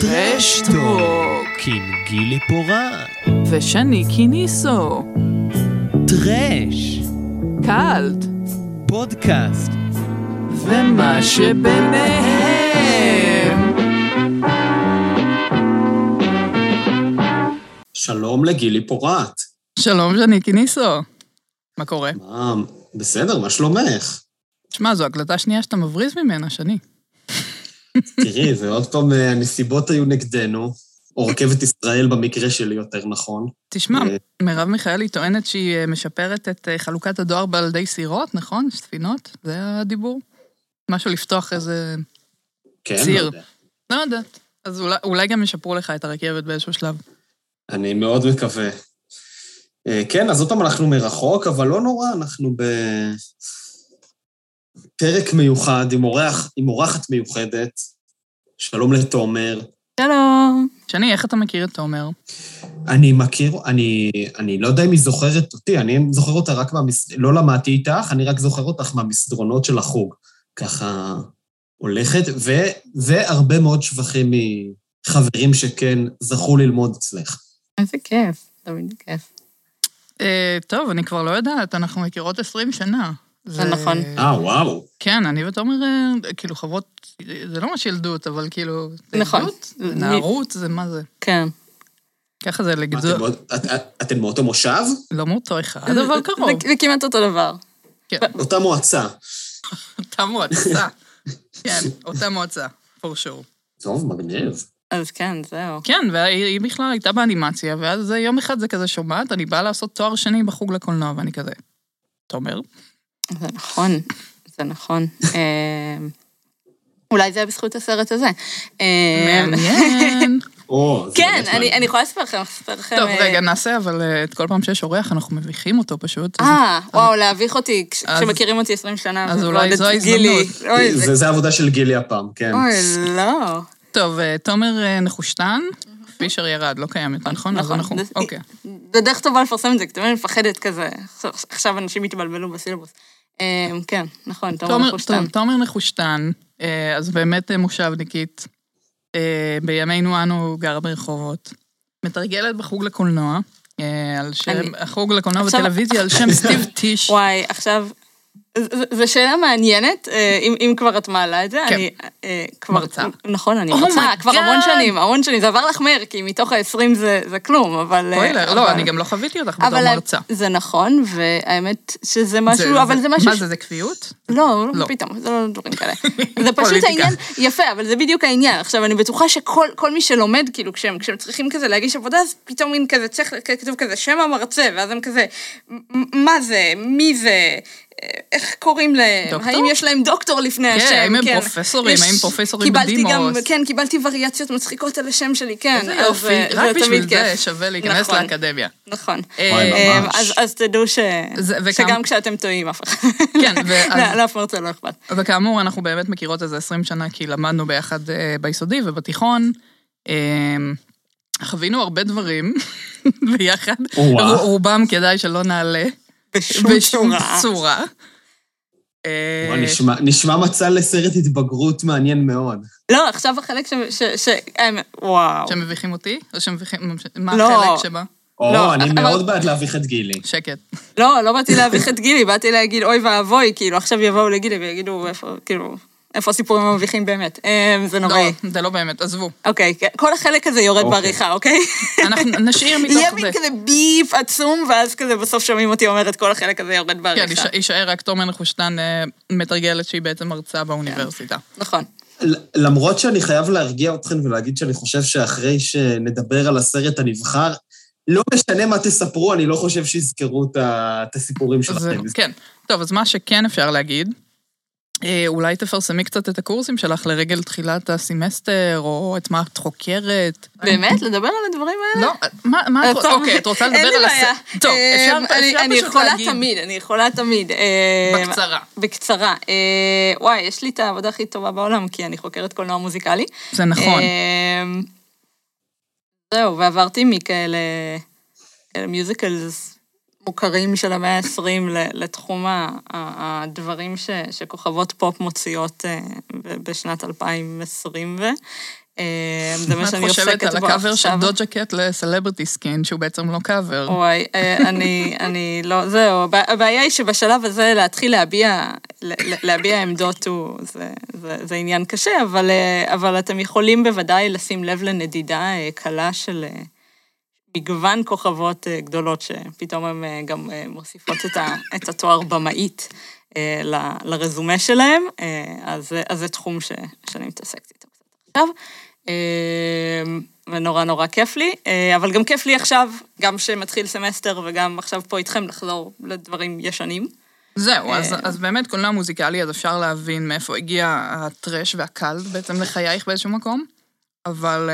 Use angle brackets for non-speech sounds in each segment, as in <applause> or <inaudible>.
טרשטוק. עם גילי פורט. ושני קיניסו. טרש. קאלט. פודקאסט. ומה שביניהם. שלום לגילי פורט. שלום, שני קיניסו. מה קורה? מה, בסדר, מה שלומך? תשמע, זו הקלטה שנייה שאתה מבריז ממנה, שני. תראי, ועוד פעם אה, הנסיבות היו נגדנו, או רכבת ישראל במקרה שלי יותר נכון. תשמע, אה. מרב מיכאלי טוענת שהיא אה, משפרת את חלוקת הדואר בילדי סירות, נכון? ספינות? זה הדיבור? משהו לפתוח איזה... כן, ציר. לא יודע. לא יודעת. אז אולי, אולי גם ישפרו לך את הרכבת באיזשהו שלב. אני מאוד מקווה. כן, אז עוד פעם אנחנו מרחוק, אבל לא נורא, אנחנו בפרק מיוחד עם אורח, עם אורחת מיוחדת. שלום לתומר. שלום. שני, איך אתה מכיר את תומר? אני מכיר, אני, אני לא יודע אם היא זוכרת אותי, אני זוכר אותה רק מהמס... לא למדתי איתך, אני רק זוכר אותך מהמסדרונות של החוג. ככה הולכת, ו, והרבה מאוד שבחים מחברים שכן זכו ללמוד אצלך. איזה כיף, תמיד כיף. אה, טוב, אני כבר לא יודעת, אנחנו מכירות 20 שנה. זה נכון. אה, וואו. כן, אני ותומר, אה, כאילו, חברות, זה לא ממש ילדות, אבל כאילו... נכון. ילדות, זה נערות, זה מה זה? כן. ככה זה לגזור, אתם מאותו מושב? לא מאותו אחד, אבל קרוב. זה- כמעט אותו דבר. כן, <laughs> אותה מועצה. אותה מועצה. כן, אותה מועצה, for sure. טוב, מגניב. אז כן, זהו. כן, והיא היא בכלל הייתה באנימציה, ואז יום אחד זה כזה שומעת, אני באה לעשות תואר שני בחוג לקולנוע, ואני כזה, תומר? זה נכון, זה נכון. אה, אולי זה היה בזכות הסרט הזה. אה, מעניין. <laughs> כן, אני יכולה לספר לכם, לספר לכם... טוב, אה, רגע, נעשה, אבל את כל פעם שיש אורח, אנחנו מביכים אותו פשוט. אה, וואו, להביך אותי כשמכירים אותי 20 שנה. אז אולי זו. ההזדמנות. זה... העבודה של גילי הפעם, כן. אוי, לא. טוב, תומר נחושתן, פישר ירד, לא קיים יותר, נכון? נכון. אנחנו, אוקיי. זה דרך טובה לפרסם את זה, כי תמיד אני מפחדת כזה, עכשיו- עכשיו אנשים יתבלבלו בסילבוס. אה, כן, נכון, תומר נחושתן. תומר נחושתן, אה, אז באמת אה, מושבניקית, בימינו אנו גרה ברחובות, מתרגלת בחוג לקולנוע, על שם, החוג לקולנוע בטלוויזיה על שם <laughs> סטיב טיש. וואי, עכשיו, זו שאלה מעניינת, אה, אם, אם כבר את מעלה את זה, כן. אני אה, כבר... מרצה. נכון, אני Oh מרצה, כבר המון. שנים, המון שנים, זה עבר לך מהר, כי מתוך ה-20 זה, זה כלום, אבל... אה, ספוילר, לא, אבל- אני גם לא חוויתי אותך בתור אבל מרצה. זה נכון, והאמת שזה משהו, זה- אבל זה משהו... מה זה, זה קביעות? לא, לא. לא, פתאום, זה לא דברים כאלה. <laughs> זה פשוט. העניין, יפה, אבל זה בדיוק העניין. עכשיו, אני בטוחה שכל כל מי שלומד, כאילו, כשהם, כשהם צריכים כזה להגיש עבודה, אז פתאום מין כזה, צריך, כתוב כזה, שם המרצה, ואז הם כזה, "מ- מה זה, מי זה, איך קוראים להם, דוקטור? האם יש להם דוקטור לפני כן, השם, האם הם פרופסורים, האם פרופסורים קיבלתי גם, בדימוס? כן, קיבלתי וריאציות מצחיקות על השם שלי, כן. איזה אז, יופי, אה, רק זה בשביל זה כיף. שווה להיכנס נכון. לאקדמיה. נכון. אה, וואי, אה, ממש. אז- אז תדעו ש- זה- וכמה- שגם כשאתם טועים, אף אחד. כן, <laughs> ואז- לא, לאף מרצה לא אכפת. וכאמור, אנחנו באמת מכירות איזה 20 שנה, כי למדנו ביחד אה, ביסודי ובתיכון. אה, חווינו הרבה דברים <laughs> ביחד, רובם כדאי שלא נעלה בשום בשום צורה. צורה. אה, נשמע- נשמע מצע לסרט התבגרות מעניין מאוד. לא, עכשיו החלק ש... ש... ש... האמת, וואו. שמביכים אותי? או שמביכים... מה לא. החלק שבה? או, לא, אני אבל- מאוד בעד להביך את גילי. שקט. לא, לא באתי להביך את גילי, באתי להגיד אוי ואבוי, כאילו עכשיו יבואו לגילי ויגידו איפה, כאילו, איפה הסיפורים המביכים באמת. אה, זה נוראי. לא, זה לא באמת, עזבו. אוקיי, כן, כל החלק הזה יורד אוקיי. בעריכה, אוקיי? אנחנו <laughs> נשאיר מתוך יהיה זה. מין כזה ביף עצום, ואז כזה בסוף שומעים אותי אומרת כל החלק הזה יורד כן, בעריכה. יישאר- יישאר רק תומר נחושתן אה, מתרגלת שהיא בעצם מרצה באוניברסיטה. נכון. ל- למרות שאני חייב להרגיע אתכם ולהגיד שאני חושב שאחרי שנדבר על הסרט הנבחר, לא משנה מה תספרו, אני לא חושב שיזכרו את הסיפורים שלכם. כן. טוב, אז מה שכן אפשר להגיד, אולי תפרסמי קצת את הקורסים שלך לרגל תחילת הסמסטר, או את מה את חוקרת. באמת? לדבר על הדברים האלה? לא, מה, את רוצה? טוב, אוקיי, את רוצה לדבר אין לי על בעיה. טוב, אה, אפשר אני- אפשר אני פשוט יכולה להגיד. תמיד, אני יכולה תמיד. אה, בקצרה. בקצרה. אה, וואי, יש לי את העבודה הכי טובה בעולם, כי אני חוקרת קולנוע מוזיקלי. זה נכון. אה, זהו, ועברתי מכאלה כאלה מיוזיקלס מוכרים של המאה ה-20 לתחום הדברים ש- שכוכבות פופ מוציאות אה, בשנת 2020 ו... אה, זה מה מה את שאני חושבת עוסקת על בו הקאבר של עכשיו. דוג'ה קט לסלבריטי סקין, שהוא בעצם לא קאבר? וואי, אה, אני, אני לא, זהו, הבע- הבעיה היא שבשלב הזה להתחיל להביע, להביע עמדות הוא, זה, זה, זה עניין קשה, אבל, אבל אתם יכולים בוודאי לשים לב לנדידה קלה של מגוון כוכבות אה, גדולות, שפתאום הן אה, גם אה, מוסיפות את, ה, את התואר במאית ל- לרזומה שלהם, אה, אז, אז זה תחום ש, שאני מתעסקת איתו קצת עכשיו. ונורא נורא כיף לי, אבל גם כיף לי עכשיו, גם שמתחיל סמסטר וגם עכשיו פה איתכם לחזור לדברים ישנים. זהו, אז. אז באמת קולנוע מוזיקלי, אז אפשר להבין מאיפה הגיע הטרש והקאלט בעצם לחייך באיזשהו מקום, אבל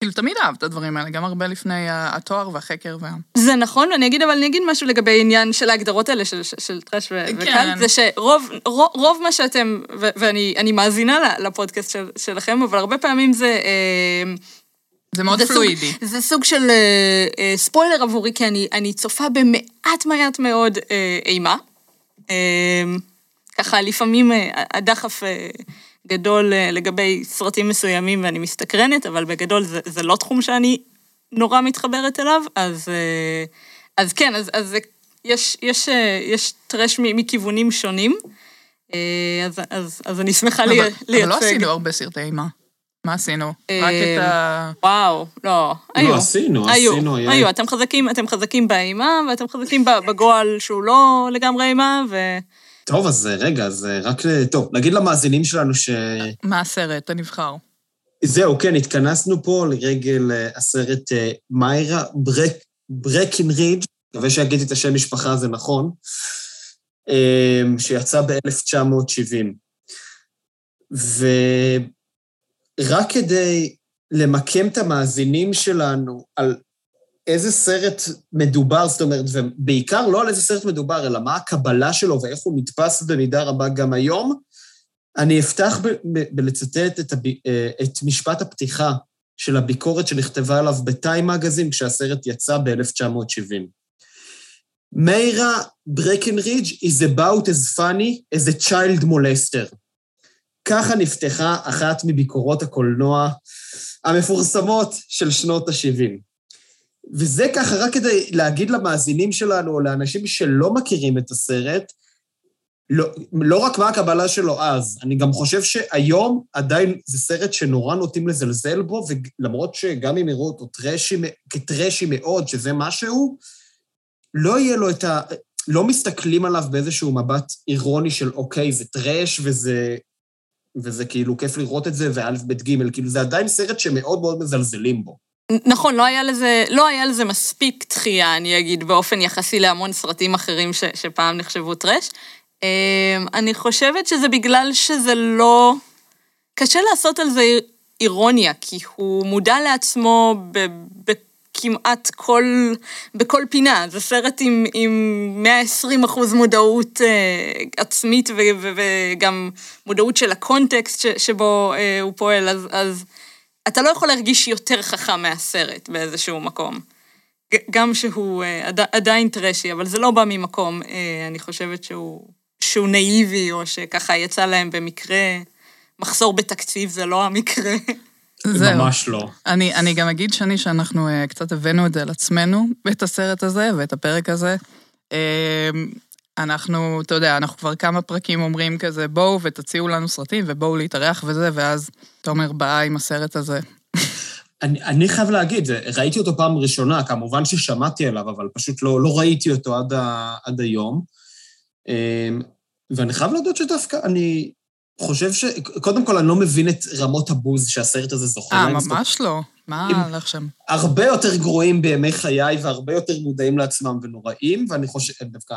כאילו תמיד אהבת את הדברים האלה, גם הרבה לפני התואר והחקר וה... זה נכון, ואני אגיד, אבל אני אגיד משהו לגבי עניין של ההגדרות האלה של, של, של טרש ו- כן. וקאלט, זה שרוב רוב, רוב מה שאתם, ו- ואני אני מאזינה לפודקאסט של, שלכם, אבל הרבה פעמים זה... אה, זה מאוד זה סוג- פלואידי. זה סוג של אה, אה, ספוילר עבורי, כי אני, אני צופה במעט מעט מאוד אה, אימה. אה, ככה, לפעמים אה, הדחף אה, גדול אה, לגבי סרטים מסוימים ואני מסתקרנת, אבל בגדול זה, זה לא תחום שאני נורא מתחברת אליו, אז, אה, אז כן, אז, אז יש, יש, אה, יש טרש מ- מכיוונים שונים. אז, אז, אז אני שמחה אבל, לייצג. אבל לא עשינו הרבה סרטי אימה. מה עשינו? רק את ה... וואו, לא, היו. לא, עשינו, עשינו. היה- היו, אתם חזקים, אתם חזקים באימה, ואתם חזקים בגועל שהוא לא לגמרי אימה, ו... טוב, אז רגע, אז רק... ל- טוב, נגיד למאזינים שלנו ש... מה הסרט הנבחר? זהו, כן, התכנסנו פה לרגל אה, הסרט אה, מיירה ברק, ברקנרידג', מקווה שהגיתי את השם משפחה הזה נכון, אה, שיצא ב-1970. ורק כדי למקם את המאזינים שלנו על איזה סרט מדובר, זאת אומרת, ובעיקר לא על איזה סרט מדובר, אלא מה הקבלה שלו ואיך הוא נתפס במידה רבה גם היום, אני אפתח בלצטט את, הב... אה, את משפט הפתיחה של הביקורת שנכתבה עליו בטיים מגזין כשהסרט יצא ב-1970. מיירה ברקנרידג' is about as funny as a child molester. ככה נפתחה אחת מביקורות הקולנוע המפורסמות של שנות ה-70. וזה ככה רק כדי להגיד למאזינים שלנו, או לאנשים שלא מכירים את הסרט, לא, לא רק מה הקבלה שלו אז, אני גם חושב שהיום עדיין זה סרט שנורא נוטים לזלזל בו, ולמרות שגם אם יראו אותו טרשי, כטרשי מאוד, שזה משהו, לא יהיה לו את ה... לא מסתכלים עליו באיזשהו מבט אירוני של אוקיי, זה טרש וזה, וזה כאילו כיף לראות את זה, וא', ב', ג', כאילו זה עדיין סרט שמאוד מאוד מזלזלים בו. נכון, לא היה לזה, לא היה לזה מספיק דחייה, אני אגיד, באופן יחסי להמון סרטים אחרים ש, שפעם נחשבו טרש. אמ, אני חושבת שזה בגלל שזה לא... קשה לעשות על זה אירוניה, כי הוא מודע לעצמו ב... בכמעט כל, בכל פינה. זה סרט עם, עם 120 אחוז מודעות אה, עצמית ו, ו, וגם מודעות של הקונטקסט ש, שבו אה, הוא פועל, אז, אז אתה לא יכול להרגיש יותר חכם מהסרט באיזשהו מקום. גם שהוא אה, עד, עדיין טרשי, אבל זה לא בא ממקום, אה, אני חושבת שהוא, שהוא נאיבי, או שככה יצא להם במקרה, מחסור בתקציב זה לא המקרה. <laughs> זהו. ממש לא. אני, אני גם אגיד, שני, שאנחנו uh, קצת הבאנו את זה על עצמנו, את הסרט הזה ואת הפרק הזה. אנחנו, אתה יודע, אנחנו כבר כמה פרקים אומרים כזה, בואו ותציעו לנו סרטים ובואו להתארח וזה, ואז תומר באה עם הסרט הזה. אני, אני חייב להגיד, ראיתי אותו פעם ראשונה, כמובן ששמעתי עליו, אבל פשוט לא, לא ראיתי אותו עד, ה, עד היום. אמ, ואני חייב להודות שדווקא אני חושב ש... קודם כל, אני לא מבין את רמות הבוז שהסרט הזה זוכה אה. זאת ממש לא. מה הלך שם? הרבה יותר גרועים בימי חיי והרבה יותר מודעים לעצמם ונוראים, ואני חושב, דווקא...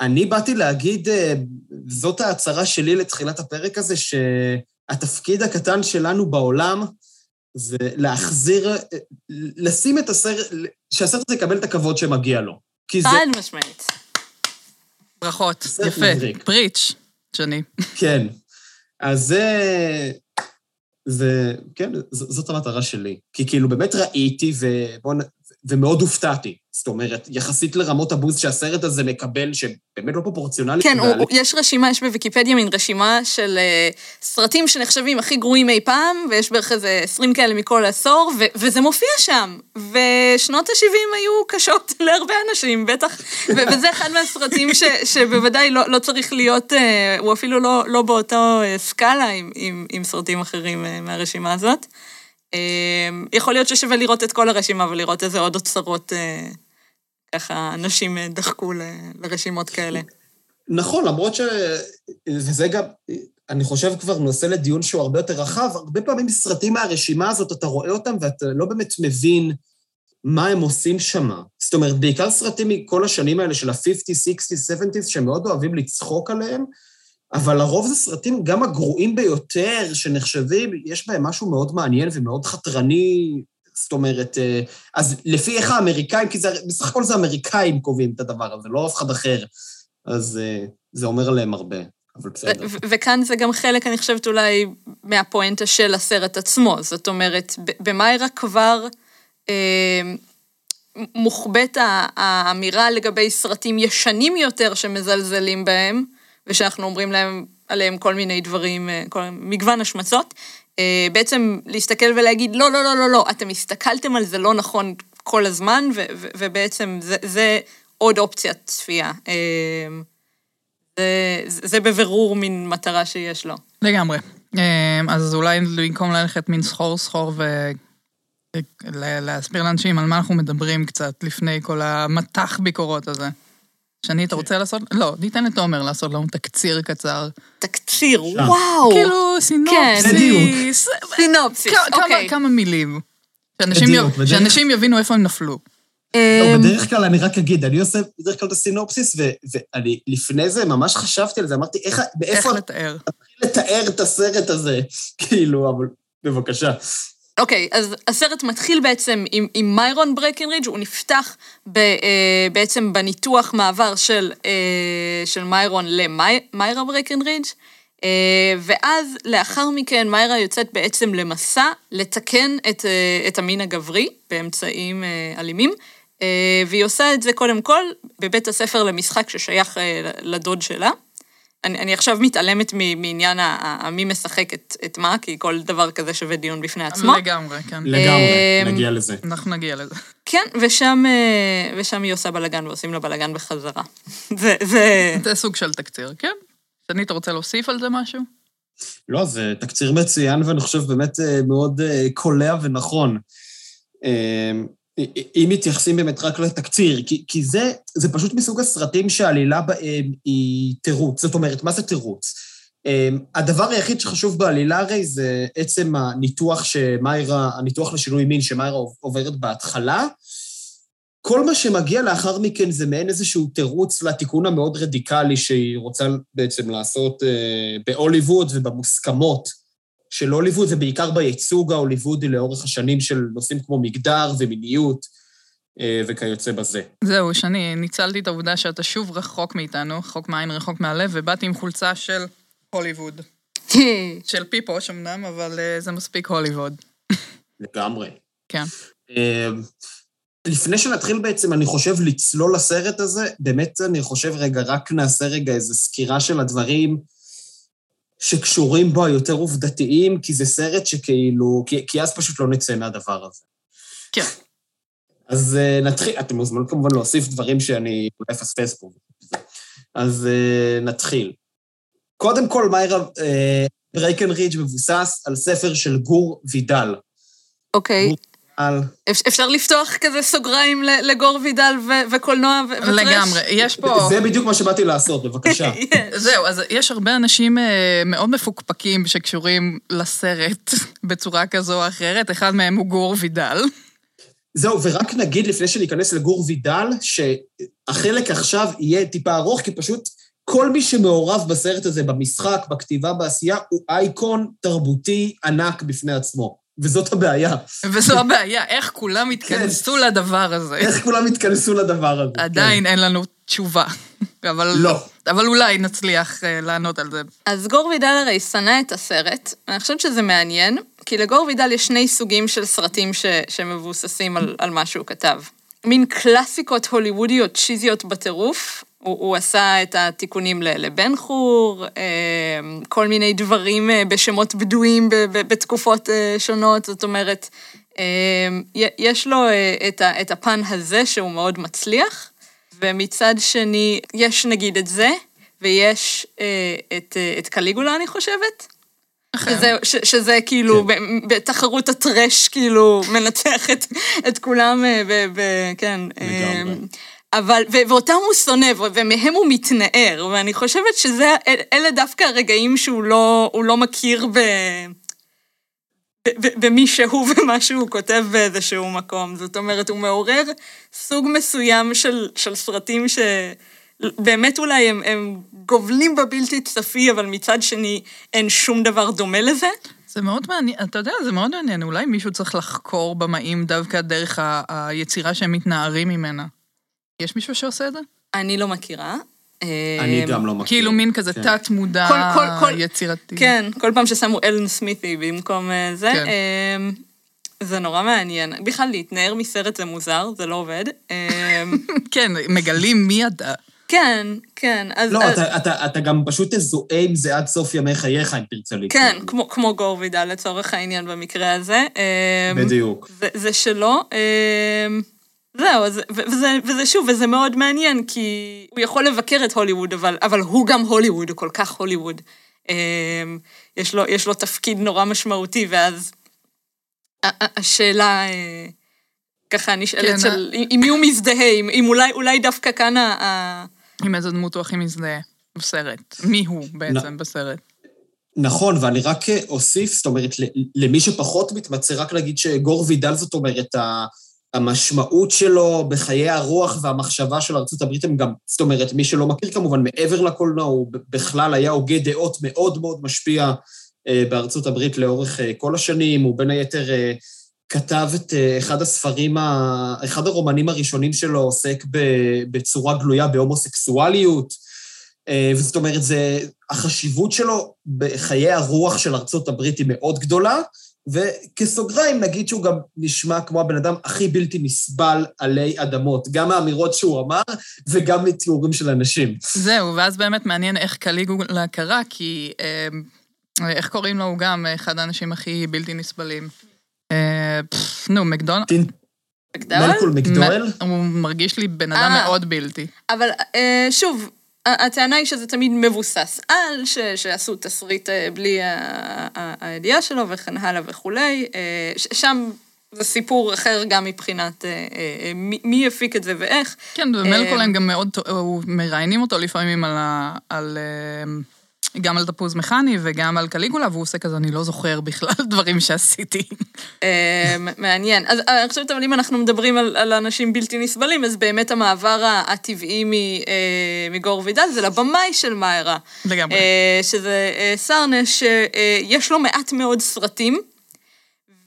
אני באתי להגיד, אה, זאת ההצהרה שלי לתחילת הפרק הזה, שהתפקיד הקטן שלנו בעולם זה להחזיר, אה, לשים את הסרט, שהסרט הזה יקבל את הכבוד שמגיע לו. כי זה, חד משמעית. ברכות, יפה. מבריק. פריץ', שני. כן. אז זה... זה, כן, ז- זאת המטרה שלי. כי כאילו באמת ראיתי, ובואו. ומאוד הופתעתי. זאת אומרת, יחסית לרמות הבוז שהסרט הזה מקבל, שבאמת לא פרופורציונלי. כן, הוא, הוא- יש רשימה, יש בוויקיפדיה מין רשימה של uh, סרטים שנחשבים הכי גרועים אי פעם, ויש בערך איזה 20 כאלה מכל עשור, ו- וזה מופיע שם. ושנות ה-70 היו קשות <laughs> להרבה אנשים, בטח, ו- וזה אחד מהסרטים ש- שבוודאי לא, לא צריך להיות, uh, הוא אפילו לא, לא באותו uh, סקאלה עם, עם, עם סרטים אחרים uh, מהרשימה הזאת. Uh, יכול להיות ששווה לראות את כל הרשימה ולראות איזה עוד אוצרות, uh, ככה אנשים uh, דחקו לרשימות כאלה. נכון, למרות ש... וזה גם, אני חושב כבר נושא לדיון שהוא הרבה יותר רחב, הרבה פעמים סרטים מהרשימה הזאת, אתה רואה אותם ואתה לא באמת מבין מה הם עושים שם. זאת אומרת, בעיקר סרטים מכל השנים האלה של ה-50, 60, 70, שמאוד אוהבים לצחוק עליהם, אבל לרוב זה סרטים גם הגרועים ביותר שנחשבים, יש בהם משהו מאוד מעניין ומאוד חתרני, זאת אומרת, אה, אז לפי איך האמריקאים, כי זה, בסך הכל זה האמריקאים קובעים את הדבר הזה, לא אף אחד אחר. אז אה, זה אומר עליהם הרבה, אבל בסדר. וכאן זה גם חלק, אני חושבת, אולי מהפואנטה של הסרט עצמו. זאת אומרת, ב- במיירה כבר אה, מוחבאת האמירה לגבי סרטים ישנים יותר שמזלזלים בהם, ושאנחנו אומרים להם עליהם כל מיני דברים, אה, כל, מגוון השמצות. אה, בעצם להסתכל ולהגיד, לא, לא, לא, לא, לא, אתם הסתכלתם על זה לא נכון כל הזמן, ו- ו- ובעצם זה, זה עוד אופציית צפייה. אה, זה, זה בבירור מין מטרה שיש לו. לגמרי. אז אולי במקום ללכת מין סחור סחור ולהסביר לאנשים על מה אנחנו מדברים קצת לפני כל המטח ביקורות הזה. שני, אתה רוצה לעשות? לא, ניתן לתומר לעשות לנו תקציר קצר. תקציר. וואו. כאילו, סינופסיס. בדיוק. סינופסיס, אוקיי. כמה מילים. שאנשים יבינו איפה הם נפלו. לא, אמ, בדרך כלל, אני רק אגיד, אני עושה בדרך כלל את הסינופסיס, ו- ואני לפני זה ממש חשבתי על זה, אמרתי, איך, איך לתאר. לתאר את הסרט הזה? <laughs> כאילו, אבל בבקשה. אוקיי, אז הסרט מתחיל בעצם עם, עם מיירון ברקנרידג', הוא נפתח ב, אה, בעצם בניתוח מעבר של, אה, של מיירון למיירה ברקנרידג', אה, ואז לאחר מכן מיירה יוצאת בעצם למסע לתקן את, אה, את המין הגברי באמצעים אה, אלימים, אה, והיא עושה את זה קודם כל בבית הספר למשחק ששייך אה, לדוד שלה. אני, אני עכשיו מתעלמת מ- מעניין ה- ה- מי משחק את, את מה, כי כל דבר כזה שווה דיון בפני עצמו. לגמרי, כן. לגמרי, אמ, נגיע לזה. אנחנו נגיע לזה. כן, ושם, אה, ושם היא עושה בלאגן ועושים לה בלאגן בחזרה. <laughs> זה, זה... זה סוג של תקציר, כן? שני, אתה רוצה להוסיף על זה משהו? לא, זה תקציר מצוין, ואני חושב באמת אה, מאוד אה, קולע ונכון. אם מתייחסים באמת רק לתקציר, כי, כי זה, זה פשוט מסוג הסרטים שהעלילה בהם היא תירוץ. זאת אומרת, מה זה תירוץ? אה, הדבר היחיד שחשוב בעלילה הרי זה עצם הניתוח שמיירה, הניתוח לשינוי מין שמיירה עוברת בהתחלה. כל מה שמגיע לאחר מכן זה מעין איזשהו תירוץ לתיקון המאוד רדיקלי שהיא רוצה בעצם לעשות אה, בהוליווד ובמוסכמות של הוליווד, ובעיקר בייצוג ההוליוודי לאורך השנים של נושאים כמו מגדר ומיניות אה, וכיוצא בזה. זהו, שני, ניצלתי את העובדה שאתה שוב רחוק מאיתנו, רחוק מהעין, רחוק מהלב, ובאתי עם חולצה של הוליווד. <laughs> של פיפוש אמנם, אבל אה, זה מספיק הוליווד. <laughs> לגמרי. כן. אה, לפני שנתחיל בעצם, אני חושב, לצלול לסרט הזה, באמת אני חושב, רגע, רק נעשה רגע איזו סקירה של הדברים שקשורים בו היותר עובדתיים, כי זה סרט שכאילו, כי, כי אז פשוט לא נצא מהדבר הזה. כן. אז uh, נתחיל, אתם מוזמנים כמובן להוסיף דברים שאני אולי אפספס פה. אז uh, נתחיל. קודם כל, מיירה uh, ברקנרידג' מבוסס על ספר של גור וידל. אוקיי. על... אפ- אפשר לפתוח כזה סוגריים לגור וידל ו- וקולנוע ו- וטרש? לגמרי. יש פה... זה בדיוק מה שבאתי לעשות, בבקשה. <laughs> זהו, אז יש הרבה אנשים אה, מאוד מפוקפקים שקשורים לסרט <laughs> בצורה כזו או אחרת, אחד מהם הוא גור וידל. זהו, ורק נגיד לפני שניכנס לגור וידל, שהחלק עכשיו יהיה טיפה ארוך, כי פשוט כל מי שמעורב בסרט הזה, במשחק, בכתיבה, בעשייה, הוא אייקון תרבותי ענק בפני עצמו. וזאת הבעיה. וזו הבעיה, איך כולם התכנסו לדבר הזה. איך כולם התכנסו לדבר הזה. עדיין אין לנו תשובה. <laughs> אבל, לא. אבל אולי נצליח אה, לענות על זה. אז גור וידל הרי שנא את הסרט, ואני חושבת שזה מעניין, כי לגור וידל יש שני סוגים של סרטים ש, שמבוססים על, על מה שהוא כתב. מין קלאסיקות הוליוודיות צ'יזיות בטירוף, הוא, הוא עשה את התיקונים לבן חור, אה, כל מיני דברים אה, בשמות בדויים בתקופות אה, שונות, זאת אומרת, יש לו את, הפן הזה שהוא מאוד מצליח, ומצד שני, יש נגיד את זה, ויש את, את קליגולה, אני חושבת. שזה, ש, שזה כאילו, כן. בתחרות הטרש, כאילו, מנצח את, את כולם, ב, ב, כן. לגמרי. אבל, ו- ואותם הוא שונא, ו- ומהם הוא מתנער, ואני חושבת שזה, אל- אלה דווקא הרגעים שהוא לא, הוא לא מכיר ב- במי שהוא ומה <laughs> שהוא כותב באיזשהו מקום. זאת אומרת, הוא מעורר סוג מסוים של, של סרטים שבאמת אולי הם, הם גובלים בבלתי צפי, אבל מצד שני אין שום דבר דומה לזה. זה מאוד מעניין, אתה יודע, זה מאוד מעניין, אולי מישהו צריך לחקור במאים דווקא דרך ה- היצירה שהם מתנערים ממנה. יש מישהו שעושה את זה? אני לא מכירה. אני אה, גם לא מכיר. כאילו מין כזה כן. תת-מודע כל- כל- כל- יצירתי. כן, כל פעם ששמו אלן סמיתי במקום אה, זה. כן. אמ, זה נורא מעניין. בכלל, להתנער מסרט זה מוזר, זה לא עובד. <laughs> כן, מגלים מי ידע. כן, כן. אז, לא, אז, אתה, אתה, אתה גם פשוט תזוהה עם זה עד סוף ימי חייך, אם תרצה לקרוא. כן, כמו, כמו גור וידל לצורך העניין במקרה הזה. בדיוק. זה, זה שלו. זהו, אז, ו- וזה, וזה שוב, וזה מאוד מעניין, כי הוא יכול לבקר את הוליווד, אבל, אבל הוא גם הוליווד, הוא כל כך הוליווד. אמ, יש, לו, יש לו תפקיד נורא משמעותי, ואז השאלה אה, ככה נשאלת כן, של עם מי הוא מזדהה, אם, אם אולי, אולי דווקא כאן ה... עם איזה דמות הוא הכי מזדהה בסרט. מי הוא בעצם בסרט. נכון, ואני רק אה, אוסיף, זאת אומרת, למי שפחות מתמצא, רק להגיד שגור וידל, זאת אומרת, המשמעות שלו בחיי הרוח והמחשבה של ארצות הברית הם גם, זאת אומרת, מי שלא מכיר כמובן, מעבר לקולנוע, הוא בכלל היה הוגה דעות מאוד מאוד משפיע אה, בארצות הברית לאורך אה, כל השנים, הוא בין היתר אה, כתב את אחד הספרים, אחד הרומנים הראשונים שלו עוסק בצורה גלויה בהומוסקסואליות. וזאת אומרת, זה, החשיבות שלו בחיי הרוח של ארצות הברית היא מאוד גדולה, וכסוגריים נגיד שהוא גם נשמע כמו הבן אדם הכי בלתי נסבל עלי אדמות, גם מהאמירות שהוא אמר וגם מתיאורים של אנשים. זהו, ואז באמת מעניין איך קליגולה קרה, כי אה, איך קוראים לו הוא גם אחד האנשים הכי בלתי נסבלים. אה, פפ, נו, מקדונלד. מקדאוול? מלקול מקדואל? הוא מרגיש לי בן אדם אה. מאוד בלתי. אבל אה, שוב, הטענה היא שזה תמיד מבוסס על, ש, שעשו תסריט אה, בלי ה- ה- הידיעה שלו וכן הלאה וכולי. אה, שם זה סיפור אחר גם מבחינת אה, אה, מי, מי הפיק את זה ואיך. כן, ומלקול אה, הם גם מאוד, מראיינים אותו לפעמים על ה... על, אה, גם על תפוז מכני וגם על קליגולה, והוא עושה כזה, אני לא זוכר בכלל <laughs> דברים שעשיתי. אה, מעניין. אז אה, אני חושבת, אבל אם אנחנו מדברים על, על אנשים בלתי נסבלים, אז באמת המעבר הטבעי אה, מגור וידל זה לבמאי של מאיירה. לגמרי. שזה סרנש שיש לו מעט מאוד סרטים,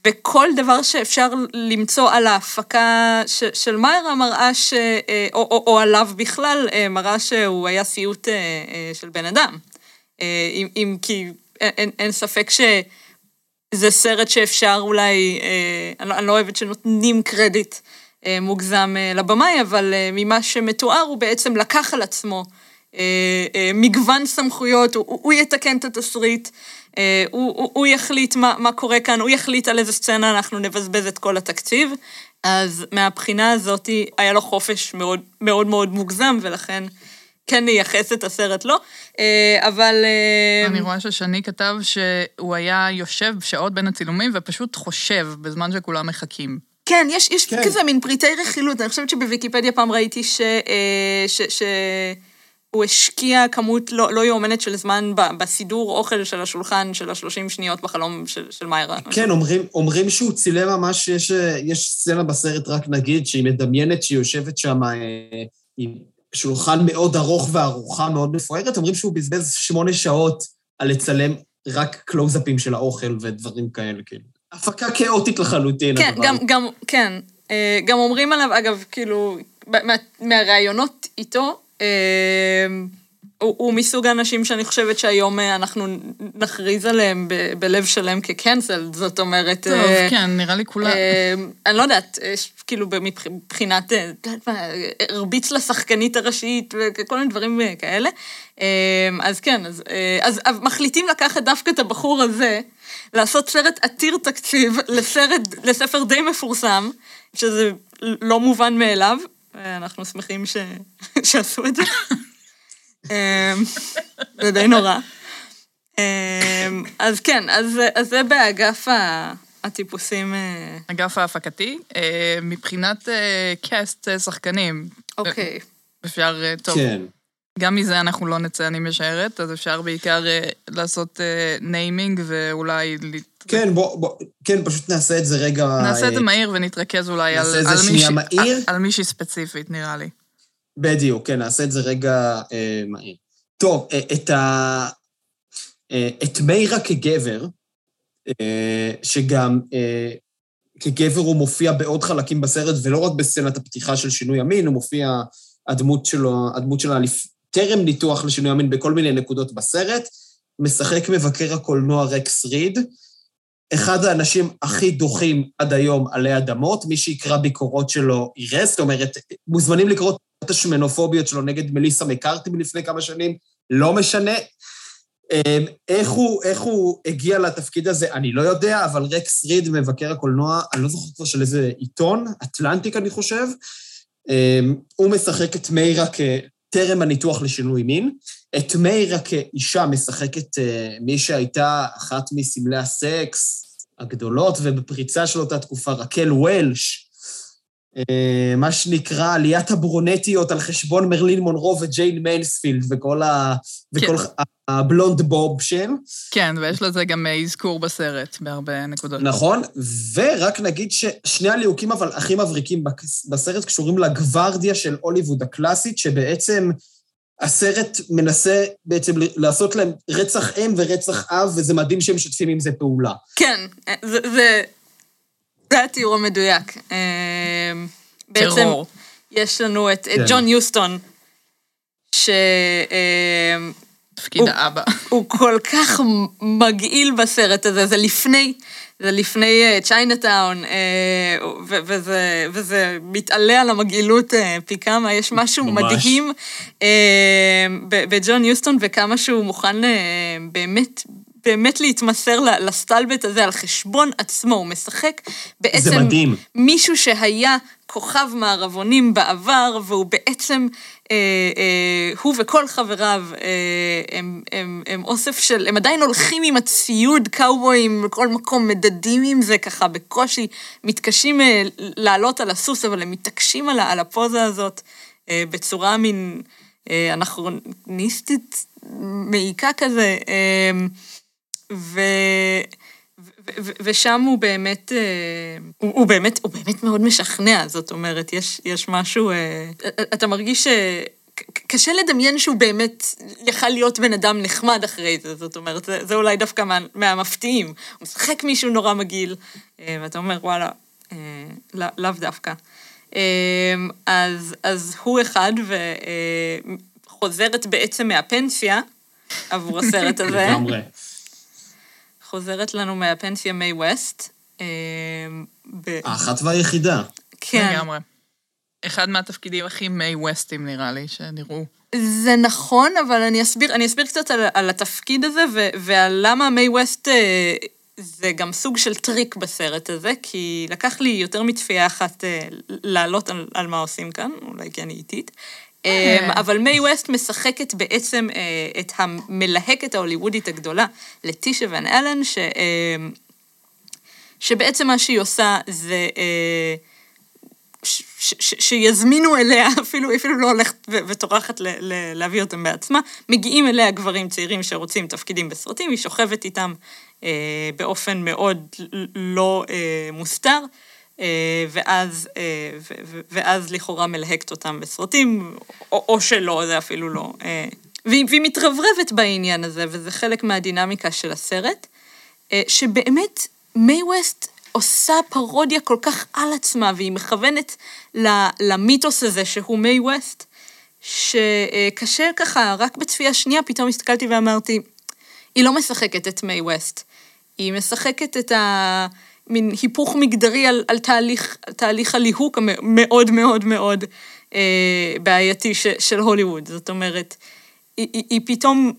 וכל דבר שאפשר למצוא על ההפקה ש, של מאיירה מראה ש... או, או, או עליו בכלל, אה, מראה שהוא היה סיוט של בן אדם. אה, אם, אם כי אין, אין- אין ספק שזה סרט שאפשר אולי, אה, אני, אני לא אוהבת שנותנים קרדיט אה, מוגזם אה, לבמאי, אבל אה, ממה שמתואר הוא בעצם לקח על עצמו אה, אה, מגוון סמכויות, הוא, הוא יתקן את התסריט, אה, הוא, הוא, הוא יחליט מה, מה קורה כאן, הוא יחליט על איזה סצנה אנחנו נבזבז את כל התקציב, אז מהבחינה הזאת היה לו חופש מאוד מאוד מאוד מוגזם, ולכן כן נייחס את הסרט לו, אה, אבל... אה, אני רואה ששני כתב שהוא היה יושב שעות בין הצילומים ופשוט חושב בזמן שכולם מחכים. כן, יש, יש כן. כזה מין פריטי רכילות. אני חושבת שבוויקיפדיה פעם ראיתי ש... אה, ש, ש... הוא השקיע כמות לא, לא יאומנת של זמן ב- בסידור אוכל של השולחן של השלושים שניות בחלום של, של מאיירה. כן, אומרים, אומרים שהוא צילם ממש, יש, יש סצנה בסרט, רק נגיד, שהיא מדמיינת שהיא יושבת שם עם שולחן מאוד ארוך וארוחה מאוד מפוארת, אומרים שהוא בזבז שמונה שעות על לצלם רק קלוזאפים של האוכל ודברים כאלה, כאילו. הפקה כאוטית לחלוטין, כן, הדבר גם. גם, כן. אה, גם אומרים עליו, אגב, כאילו, מה, מהראיונות איתו, אה, הוא, הוא מסוג האנשים שאני חושבת שהיום אה, אנחנו נכריז עליהם ב, בלב שלם כקנסל, זאת אומרת... טוב, אה, כן, נראה לי כולם. אה, אני לא יודעת, יש כאילו מבח- מבחינת, אה, הרביץ לשחקנית הראשית וכל מיני דברים אה, כאלה. אה, אז כן, אז, אה, אז מחליטים לקחת דווקא את הבחור הזה, לעשות סרט עתיר תקציב לסרט, לספר די מפורסם, שזה לא מובן מאליו. אה, אנחנו שמחים ש... <laughs> שעשו את זה. <laughs> אה, זה די נורא. אה, אז כן, אז, אז זה באגף ה- הטיפוסים. אה, אגף ההפקתי, אה, מבחינת cast אה, שחקנים, אוקיי. אפשר, טוב, כן. גם מזה אנחנו לא נצא, אני משערת, אז אפשר בעיקר לעשות naming ואולי... ל- כן, בוא, בוא, כן, פשוט נעשה את זה רגע... נעשה את זה מהיר ונתרכז אולי על, על, מישהי, מהיר. על, על מישהי ספציפית, נראה לי. בדיוק, כן, נעשה את זה רגע אה, מהיר. טוב, אה, את ה... אה, את מיירה כגבר, אה, שגם אה, כגבר הוא מופיע בעוד חלקים בסרט, ולא רק בסצנת הפתיחה של שינוי המין, הוא מופיע, הדמות שלו, הדמות שלה. טרם ניתוח לשינוי המין בכל מיני נקודות בסרט, משחק מבקר הקולנוע רקס ריד, אחד האנשים הכי דוחים עד היום עלי אדמות, מי שיקרא ביקורות שלו יראה, זאת אומרת, מוזמנים לקרוא את השמנופוביות שלו נגד מליסה מקארטי מלפני כמה שנים, לא משנה. אמ, איך הוא, איך הוא הגיע לתפקיד הזה, אני לא יודע, אבל רקס ריד, מבקר הקולנוע, אני לא זוכר כבר של איזה עיתון, אטלנטיק, אני חושב, אמ, הוא משחק את מיירה כטרם הניתוח לשינוי מין. את מיירה כאישה משחקת אה, מי שהייתה אחת מסמלי הסקס הגדולות ובפריצה של אותה תקופה, רקל וולש. אה, מה שנקרא עליית הברונטיות על חשבון מרלין מונרו וג'יין מיינספילד וכל, ה... וכל ה blonde bombshell. כן, ויש לזה גם אה, אזכור בסרט בהרבה נקודות. נכון, ורק נגיד ששני הליהוקים אבל הכי מבריקים בסרט קשורים לגווארדיה של הוליווד הקלאסית, שבעצם הסרט מנסה בעצם לעשות להם רצח אם ורצח אב, וזה מדהים שהם משתפים עם זה פעולה. כן, זה, זה, זה התיאור המדויק. אה, בעצם. יש לנו את, כן. ג'ון יוסטון, שהוא תפקיד הוא- האבא. <laughs> כל כך מגעיל בסרט הזה, זה לפני, זה לפני צ'יינאטאון, וזה, וזה מתעלה על המגעילות אה, פי כמה, יש משהו ממש. מדהים אה, ב- בג'ון יוסטון וכמה שהוא מוכן אה, באמת... באמת להתמסר לסטלבט הזה על חשבון עצמו, הוא משחק בעצם... מישהו שהיה כוכב מערבונים בעבר, והוא בעצם, אה, אה, הוא וכל חבריו, אה, הם, הם, הם אוסף של, הם עדיין הולכים עם הציוד קאובויים בכל מקום, מדדים עם זה ככה בקושי, מתקשים אה, לעלות על הסוס, אבל הם מתעקשים על, על הפוזה הזאת אה, בצורה מין אה, אנכרוניסטית מעיקה כזה. אה, ו... ו- ו- ושם הוא באמת, אה, הוא, הוא באמת, הוא באמת מאוד משכנע, זאת אומרת, יש, יש משהו, אה, אתה מרגיש ש... ק- קשה לדמיין שהוא באמת יכל להיות בן אדם נחמד אחרי זה, זאת אומרת, זה, זה אולי דווקא מה, מהמפתיעים. הוא משחק מישהו נורא מגעיל, אה, ואתה אומר, וואלה, אה, לא- לאו דווקא. אה, אז, אז הוא אחד, וחוזרת בעצם מהפנסיה עבור הסרט הזה. לגמרי. חוזרת לנו מהפנסיה מיי ווסט. אה, האחת והיחידה. כן, לגמרי. אחד מהתפקידים הכי מיי ווסטים, נראה לי, שנראו. זה נכון, אבל אני אסביר, אני אסביר קצת על, על התפקיד הזה ו, ועל למה מיי ווסט אה, זה גם סוג של טריק בסרט הזה, כי לקח לי יותר מצפייה אחת אה, לעלות על, על מה עושים כאן, אולי כי אני איטית. אה, אבל מיי ווסט משחקת בעצם אה, את המלהקת ההוליוודית הגדולה, לטישה ון אלן, ש, אה, שבעצם מה שהיא עושה זה... אה, שיזמינו אליה, <laughs> אפילו, אפילו לא הולכת וטורחת להביא אותם בעצמה, מגיעים אליה גברים צעירים שרוצים תפקידים בסרטים, היא שוכבת איתם אה, באופן מאוד לא אה, מוסתר, ואז, אה, ו- ו- ואז לכאורה מלהקת אותם בסרטים, או, או שלא, זה אפילו לא. אה, והיא, והיא מתרברבת בעניין הזה, וזה חלק מהדינמיקה של הסרט, אה, שבאמת מיי ווסט עושה פרודיה כל כך על עצמה, והיא מכוונת למיתוס הזה שהוא מיי ווסט, שקשה ככה, רק בצפייה שנייה פתאום הסתכלתי ואמרתי, היא לא משחקת את מיי ווסט, היא משחקת את המין היפוך מגדרי על, על תהליך, תהליך הליהוק המאוד מאוד מאוד אה, בעייתי ש, של הוליווד. זאת אומרת, היא, היא, היא פתאום,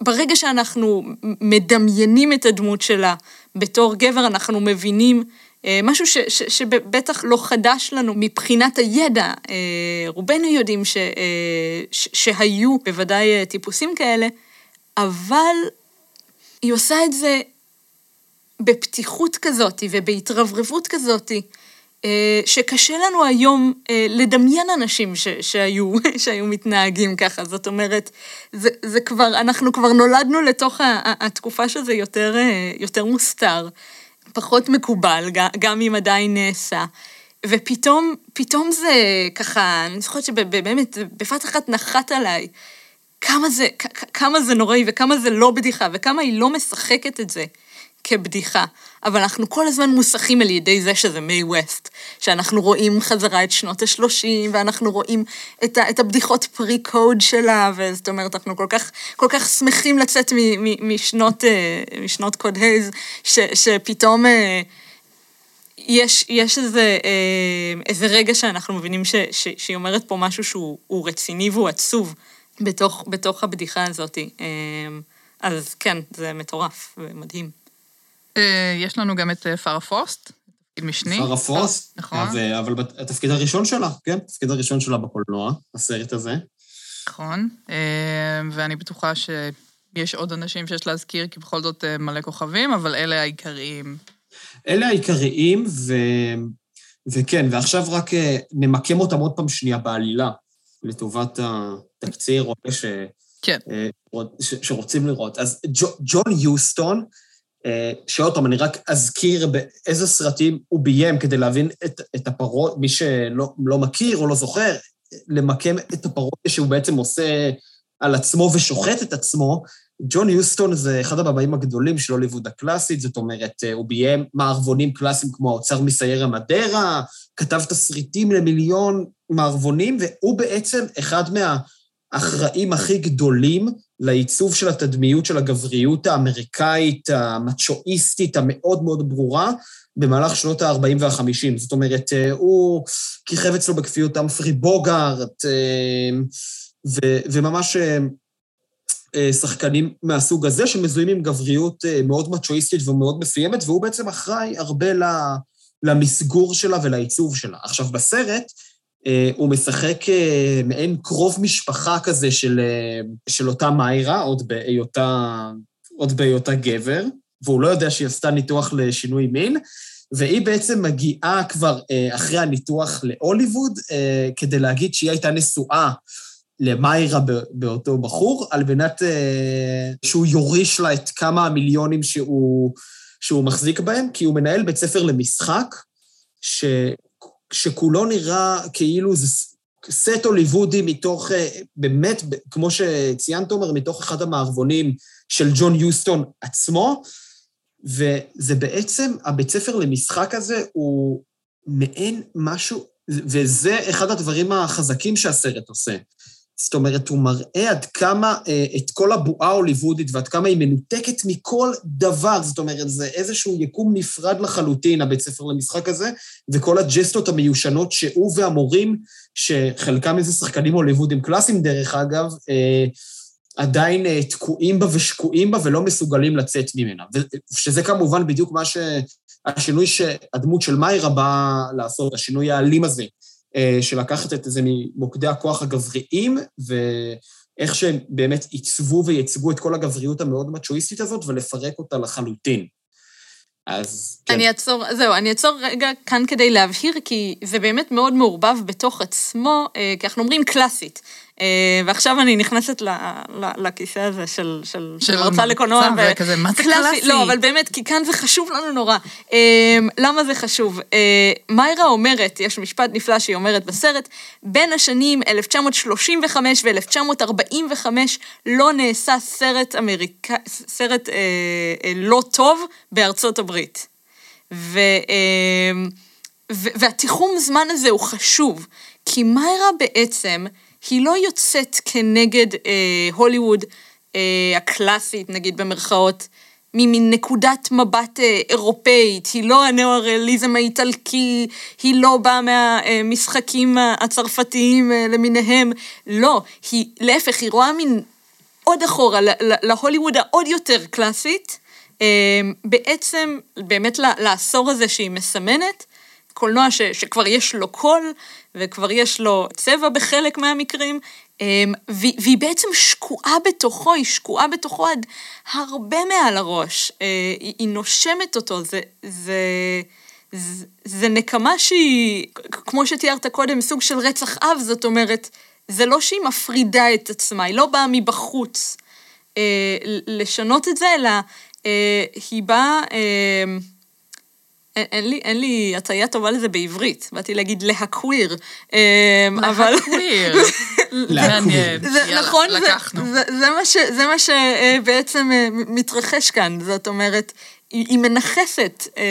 ברגע שאנחנו מדמיינים את הדמות שלה בתור גבר, אנחנו מבינים אה, משהו ש, ש, שבטח לא חדש לנו מבחינת הידע. אה, רובנו יודעים ש, אה, ש, שהיו בוודאי טיפוסים כאלה, אבל היא עושה את זה בפתיחות כזאת ובהתרברבות כזאת, שקשה לנו היום לדמיין אנשים ש, שהיו, <laughs> שהיו מתנהגים ככה. זאת אומרת, זה, זה כבר, אנחנו כבר נולדנו לתוך התקופה שזה יותר, יותר מוסתר. פחות מקובל, גם אם עדיין נעשה. ופתאום, פתאום זה ככה, אני זוכרת שבאמת, בבת אחת נחת עליי כמה זה, כמה זה נוראי וכמה זה לא בדיחה וכמה היא לא משחקת את זה. כבדיחה, אבל אנחנו כל הזמן מוסכים על ידי זה שזה מיי ווסט, שאנחנו רואים חזרה את שנות ה-30, ואנחנו רואים את, ה, את הבדיחות פרי-קוד שלה, וזאת אומרת, אנחנו כל כך, כל כך שמחים לצאת מ, מ, משנות, אה, משנות קוד הייז, ש, שפתאום... אה, יש, יש איזה, אה, איזה רגע שאנחנו מבינים ש, ש, שהיא אומרת פה משהו שהוא רציני והוא עצוב בתוך, בתוך הבדיחה הזאת. אז כן, זה מטורף ומדהים. אה, יש לנו גם את אה, פארה פוסט, תפקיד משני. פארה פוסט, נכון. אבל התפקיד הראשון שלה, כן, התפקיד הראשון שלה בקולנוע, הסרט הזה. נכון, אה, ואני בטוחה שיש עוד אנשים שיש להזכיר, כי בכל זאת מלא כוכבים, אבל אלה העיקריים. אלה העיקריים, ו... וכן, ועכשיו רק נמקם אותם עוד פעם שנייה בעלילה, לטובת התקציר או ש... כן. שרוצים לראות. אז ג'ון יוסטון, אה, שעוד פעם, אני רק אזכיר באיזה סרטים הוא ביים כדי להבין את, את הפרות, מי שלא לא מכיר או לא זוכר, למקם את הפרודיה שהוא בעצם עושה על עצמו ושוחט את עצמו. ג'ון יוסטון זה אחד הבמאים הגדולים של הוליווד הקלאסית, זאת אומרת, אה, הוא ביים מערבונים קלאסיים כמו האוצר מסייר המדרה, כתב תסריטים למיליון מערבונים, והוא בעצם אחד מהאחראים הכי גדולים לעיצוב של התדמיות של הגבריות האמריקאית, המצ'ואיסטית, המאוד מאוד ברורה, במהלך שנות ה-40 וה-50. זאת אומרת, אה, הוא כיכב אצלו בכפיות אמפרי בוגארט, אה, ו- וממש אה, שחקנים מהסוג הזה, שמזוהים עם גבריות מאוד מצ'ואיסטית ומאוד מסוימת, והוא בעצם אחראי הרבה למסגור שלה ולעיצוב שלה. עכשיו, בסרט, הוא משחק אה, מעין קרוב משפחה כזה של, אה, של אותה מיירה, עוד בהיותה, עוד בהיותה גבר, והוא לא יודע שהיא עשתה ניתוח לשינוי מין, והיא בעצם מגיעה כבר אחרי הניתוח להוליווד, כדי להגיד שהיא הייתה נשואה למיירה באותו בחור, על מנת שהוא יוריש לה את כמה המיליונים שהוא, שהוא מחזיק בהם, כי הוא מנהל בית ספר למשחק, ש... שכולו נראה כאילו זה סט הוליוודי מתוך, אה, באמת, כמו שציינת, אומר, מתוך אחד המערבונים של ג'ון יוסטון עצמו, וזה בעצם, הבית ספר למשחק הזה הוא מעין משהו, וזה אחד הדברים החזקים שהסרט עושה. זאת אומרת, הוא מראה עד כמה, אה, את כל הבועה ההוליוודית ועד כמה היא מנותקת מכל דבר. זאת אומרת, זה איזשהו יקום נפרד לחלוטין, הבית ספר למשחק הזה, וכל הג'סטות המיושנות שהוא והמורים, שחלקם איזה שחקנים הוליוודים קלאסיים, דרך אגב, אה, עדיין אה, תקועים בה ושקועים בה ולא מסוגלים לצאת ממנה. שזה כמובן בדיוק מה ש... השינוי שהדמות של מיירה באה לעשות, השינוי האלים הזה. אה, של לקחת את זה ממוקדי הכוח הגבריים, ואיך שהם באמת עיצבו וייצגו את כל הגבריות המאוד מצ'ואיסטית הזאת, ולפרק אותה לחלוטין. אז כן. אני אעצור, זהו, אני אעצור רגע כאן כדי להבהיר, כי זה באמת מאוד מעורבב בתוך עצמו, אה, כי אנחנו אומרים קלאסית. אה, ועכשיו אני נכנסת לכיסא הזה של, של, של מרצה לקולנוע. וכזה, מה זה קלאסי? לא, אבל באמת, כי כאן זה חשוב לנו נורא. אה, למה זה חשוב? מיירה אומרת, יש משפט נפלא שהיא אומרת בסרט, בין השנים 1935 ו-1945 לא נעשה סרט אמריקאי, סרט אה, לא טוב בארצות הברית. ו, אה, ו, והתיחום זמן הזה הוא חשוב, כי מיירה בעצם היא לא יוצאת כנגד אה, הוליווד אה, הקלאסית, נגיד במרכאות, ממין נקודת מבט אה, אירופאית, היא לא הנאו-ריאליזם האיטלקי, היא לא באה מהמשחקים הצרפתיים אה, למיניהם, לא, היא, להפך, היא רואה מין עוד אחורה, להוליווד העוד יותר קלאסית, אה, בעצם, באמת לעשור הזה שהיא מסמנת, קולנוע ש- שכבר יש לו קול, וכבר יש לו צבע בחלק מהמקרים, אמ, והיא בעצם שקועה בתוכו, היא שקועה בתוכו עד הרבה מעל הראש. אה, היא היא נושמת אותו, זה, זה, זה, זה נקמה שהיא, כמו שתיארת קודם, סוג של רצח אב, זאת אומרת, זה לא שהיא מפרידה את עצמה, היא לא באה מבחוץ אה, לשנות את זה, אלא אה, היא באה... אה, אין, אין לי, אין לי הטעיה טובה לזה בעברית, באתי להגיד להקוויר, אמ, אבל... להקוויר. <laughs> מעניין. נכון, זה, מה, שבעצם אה, מתרחש כאן, זאת אומרת, היא, מנכסת אה,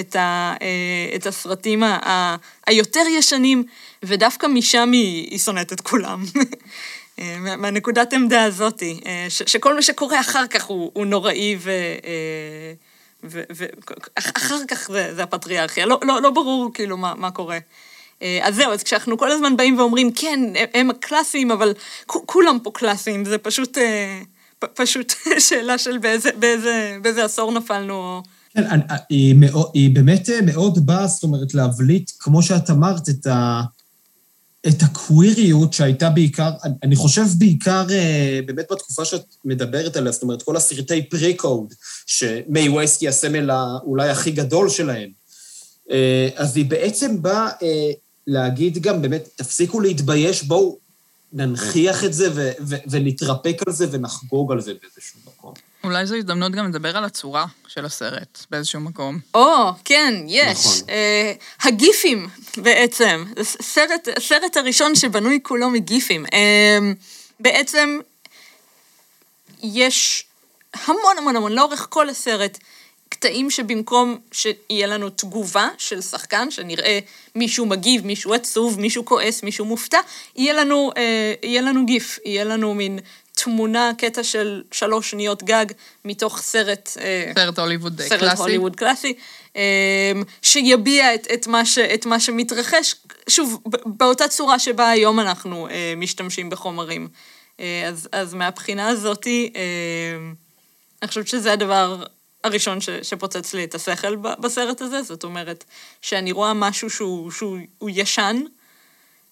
את, ה, אה, את הסרטים ה, היותר ישנים, ודווקא משם היא, היא שונאת את כולם. <laughs> מה- מהנקודת עמדה הזאתי, שכל מה שקורה אחר כך הוא, הוא נוראי ו... אה, ואחר כך זה, זה הפטריארכיה, לא, לא, לא ברור כאילו מה, מה קורה. אה, אז זהו, אז כשאנחנו כל הזמן באים ואומרים, כן, הם- הקלאסיים, אבל כולם פה קלאסיים, זה פשוט, אה, פשוט <laughs> שאלה של באיזה, באיזה, באיזה עשור נפלנו. כן, אני- היא, מאוד, היא באמת אה, מאוד באה, זאת אומרת, להבליט, כמו שאת אמרת, את, ה, את הקוויריות שהייתה בעיקר, אני- חושב בעיקר אה, באמת בתקופה שאת מדברת עליה, זאת אומרת, כל הסרטי פרי-קוד, שמיי ווסט הסמל אולי הכי גדול שלהם. אה, אז היא בעצם באה אה, להגיד גם, באמת, תפסיקו להתבייש, בואו ננכיח את זה ו- ו- ונתרפק על זה ונחגוג על זה באיזשהו מקום. אולי זו הזדמנות גם לדבר על הצורה של הסרט באיזשהו מקום. או, כן, יש. נכון. אה, הגיפים בעצם, סרט, הסרט הראשון שבנוי כולו מגיפים. אה, בעצם יש המון המון המון, לאורך כל הסרט, קטעים שבמקום שיהיה לנו תגובה של שחקן, שנראה מישהו מגיב, מישהו עצוב, מישהו כועס, מישהו מופתע, יהיה לנו, אה, יהיה לנו גיף, יהיה לנו מין תמונה, קטע של שלוש שניות גג, מתוך סרט... אה, סרט הוליווד סרט קלאסי. הוליווד קלאסי, אמ, שיביע את, את, מה ש, את מה שמתרחש, שוב, באותה צורה שבה היום אנחנו אה, משתמשים בחומרים. אה, אז, אז מהבחינה הזאתי, אה, אני חושבת שזה הדבר הראשון ש, שפוצץ לי את השכל בסרט הזה, זאת אומרת, שאני רואה משהו שהוא, שהוא הוא ישן,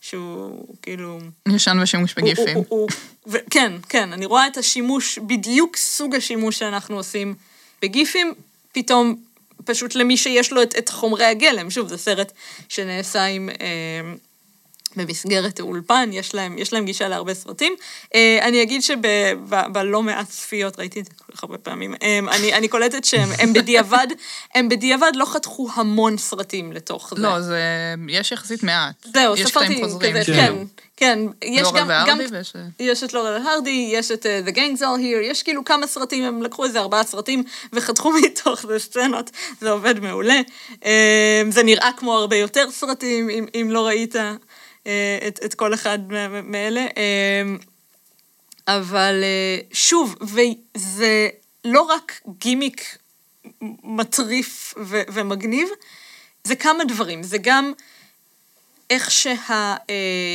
שהוא כאילו... ישן ושימוש בגיפים. הוא, הוא, הוא, ו- כן, כן, אני רואה את השימוש, בדיוק סוג השימוש שאנחנו עושים בגיפים, פתאום פשוט למי שיש לו את, את חומרי הגלם. שוב, זה סרט שנעשה עם... אה, במסגרת האולפן, יש להם, יש להם גישה להרבה סרטים. אה, אני אגיד שבלא מעט צפיות, ראיתי את זה כל כך הרבה פעמים, אה, אני, אני קולטת שהם הם בדיעבד, הם בדיעבד לא חתכו המון סרטים לתוך זה. לא, זה... יש יחסית מעט. זהו, יש ספרתי. כזה, כן. כן, כן. יש גם, גם, ויש... יש את לורל הרדי, יש את uh, The Gangs All Here, יש כאילו כמה סרטים, הם לקחו איזה ארבעה סרטים וחתכו <laughs> מתוך זה סצנות, זה עובד מעולה. Uh, זה נראה כמו הרבה יותר סרטים, אם, אם לא ראית את, את כל אחד מאלה. Uh, אבל uh, שוב, וזה לא רק גימיק מטריף ו- ומגניב, זה כמה דברים, זה גם איך שה... אה,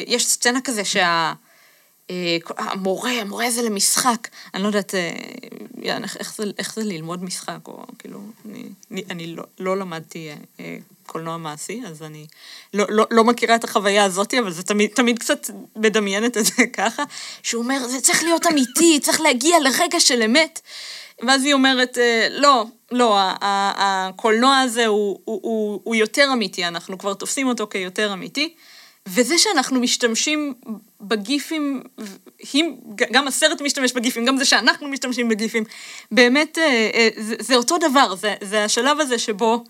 יש סצנה כזה שה... אה, המורה, המורה הזה למשחק, אני לא יודעת אה, איך, זה, איך זה ללמוד משחק, או כאילו, אני, אני, אני לא, לא למדתי אה, אה, קולנוע מעשי, אז אני לא, לא, לא מכירה את החוויה הזאת, אבל זה תמיד, תמיד קצת מדמיינת את זה <laughs> ככה, שהוא אומר, זה צריך להיות אמיתי, צריך להגיע לרגע של אמת. ואז היא אומרת, אה, לא, לא, הקולנוע הזה הוא, הוא, הוא, הוא יותר אמיתי, אנחנו כבר תופסים אותו כיותר אמיתי. וזה שאנחנו משתמשים בגיפים, היא, גם הסרט משתמש בגיפים, גם זה שאנחנו משתמשים בגיפים, באמת אה, אה, זה, זה אותו דבר, זה, זה השלב הזה שבו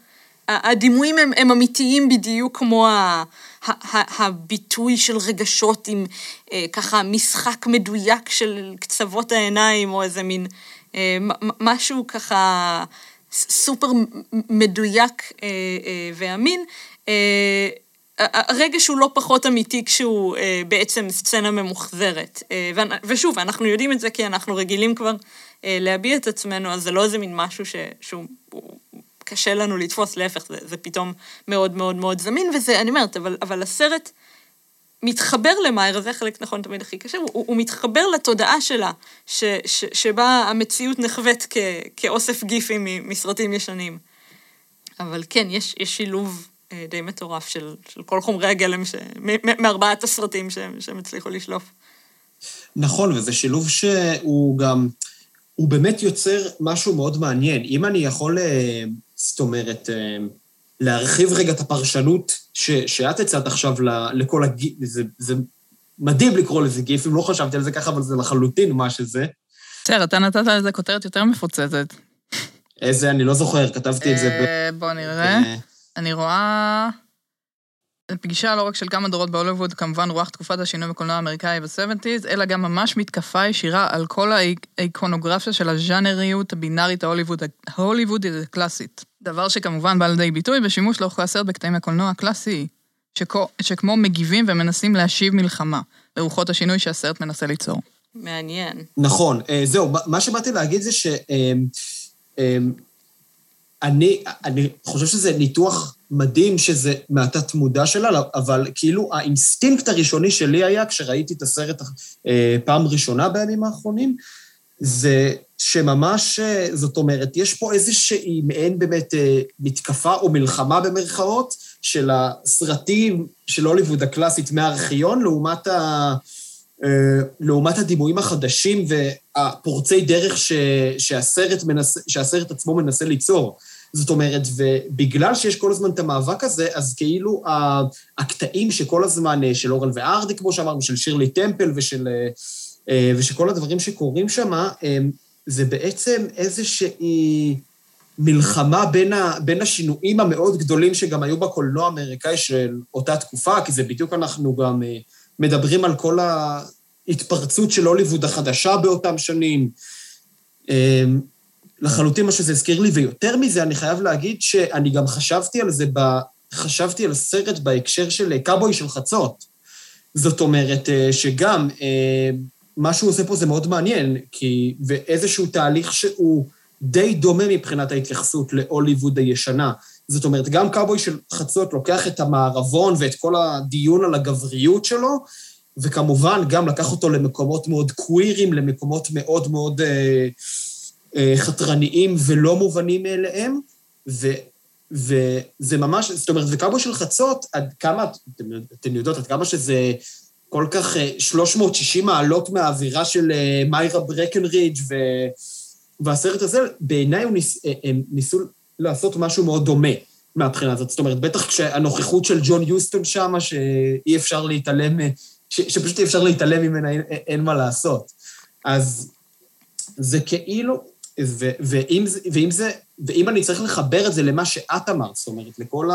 הדימויים הם, הם אמיתיים בדיוק כמו ה, ה, ה, הביטוי של רגשות עם אה, ככה משחק מדויק של קצוות העיניים, או איזה מין אה, משהו ככה סופר מדויק אה, אה, ואמין. אה, הרגש הוא לא פחות אמיתי כשהוא אה, בעצם סצנה ממוחזרת. אה, ושוב, אנחנו יודעים את זה כי אנחנו רגילים כבר אה, להביע את עצמנו, אז זה לא איזה מין משהו ש, שהוא הוא, קשה לנו לתפוס, להפך, זה, זה פתאום מאוד מאוד מאוד זמין, וזה, אני אומרת, אבל, אבל הסרט מתחבר למאיירה, זה החלק נכון תמיד הכי קשה, הוא, הוא מתחבר לתודעה שלה, ש, ש, שבה המציאות נחווית כ, כאוסף גיפים מסרטים ישנים. אבל כן, יש, יש שילוב אה, די מטורף של, של כל חומרי הגלם, ש, מ- מארבעת הסרטים שהם, שהם הצליחו לשלוף. נכון, וזה שילוב שהוא גם, הוא באמת יוצר משהו מאוד מעניין. אם אני יכול, אה, זאת אומרת, אה, להרחיב רגע את הפרשנות ש, שאת הצעת עכשיו ל- לכל הגיפים, זה, זה מדהים לקרוא לזה גיפים, לא חשבתי על זה ככה, אבל זה לחלוטין מה שזה. בסדר, אתה נתת לזה כותרת יותר מפוצצת. איזה, אני לא זוכר, כתבתי את זה ב... אה, בוא נראה. אה, אני רואה פגישה לא רק של כמה דורות בהוליווד, כמובן רוח תקופת השינוי בקולנוע האמריקאי ב-70's, אלא גם ממש מתקפה ישירה על כל האיקונוגרפיה של הז'נדריות הבינארית ההוליווד, ההוליוודית הקלאסית. דבר שכמובן בא לידי ביטוי בשימוש לאורך הסרט בקטעים מהקולנוע הקלאסי, שכו, שכמו מגיבים ומנסים להשיב מלחמה, לרוחות השינוי שהסרט מנסה ליצור. מעניין. נכון, אה, זהו, מה- מה שבאתי להגיד זה ש... אני, אני חושב שזה ניתוח מדהים שזה מהתת מודע שלה, אבל כאילו האינסטינקט הראשוני שלי היה, כשראיתי את הסרט אה, פעם ראשונה בימים האחרונים, זה שממש, אה, זאת אומרת, יש פה איזושהי מעין באמת אה, מתקפה או מלחמה במרכאות של הסרטים של הוליווד הקלאסית מהארכיון, לעומת ה... אה, לעומת הדימויים החדשים והפורצי דרך ש, שהסרט, מנסה, שהסרט עצמו מנסה ליצור. זאת אומרת, ובגלל שיש כל הזמן את המאבק הזה, אז כאילו הקטעים שכל הזמן, אה, של אורל וארדי, כמו שאמרנו, של שירלי טמפל ושל, אה, אה, ושכל הדברים שקורים שם, זה בעצם איזושהי מלחמה בין, ה, בין השינויים המאוד גדולים שגם היו בקולנוע האמריקאי של אותה תקופה, כי זה בדיוק אנחנו גם מדברים על כל ההתפרצות של הוליווד החדשה באותם שנים. אה, לחלוטין מה שזה הזכיר לי, ויותר מזה, אני חייב להגיד שאני גם חשבתי על זה, ב... חשבתי על סרט בהקשר של קאבוי של חצות. זאת אומרת, אה, שגם אה, מה שהוא עושה פה זה מאוד מעניין, כי... ואיזשהו תהליך שהוא די דומה מבחינת ההתייחסות להוליווד הישנה. זאת אומרת, גם קאבוי של חצות לוקח את המערבון ואת כל הדיון על הגבריות שלו, וכמובן גם לקח אותו למקומות מאוד קווירים, למקומות מאוד מאוד אה, אה, חתרניים ולא מובנים מאליהם, ו, וזה ממש, זאת אומרת, וקאבוי של חצות, עד כמה, אתם, אתן יודעות, עד כמה שזה כל כך אה, 360 מעלות מהאווירה של אה, מיירה ברקנרידג' ו... והסרט הזה, בעיניי ניס, אה, הם ניסו לעשות משהו מאוד דומה מהבחינה הזאת. זאת אומרת, בטח כשהנוכחות של ג'ון יוסטון שם, שאי אפשר להתעלם, אה, ש, שפשוט אי אפשר להתעלם ממנה, אין, אין מה לעשות. אז זה כאילו, ואם, ואם זה, ואם אני צריך לחבר את זה למה שאת אמרת, זאת אומרת, לכל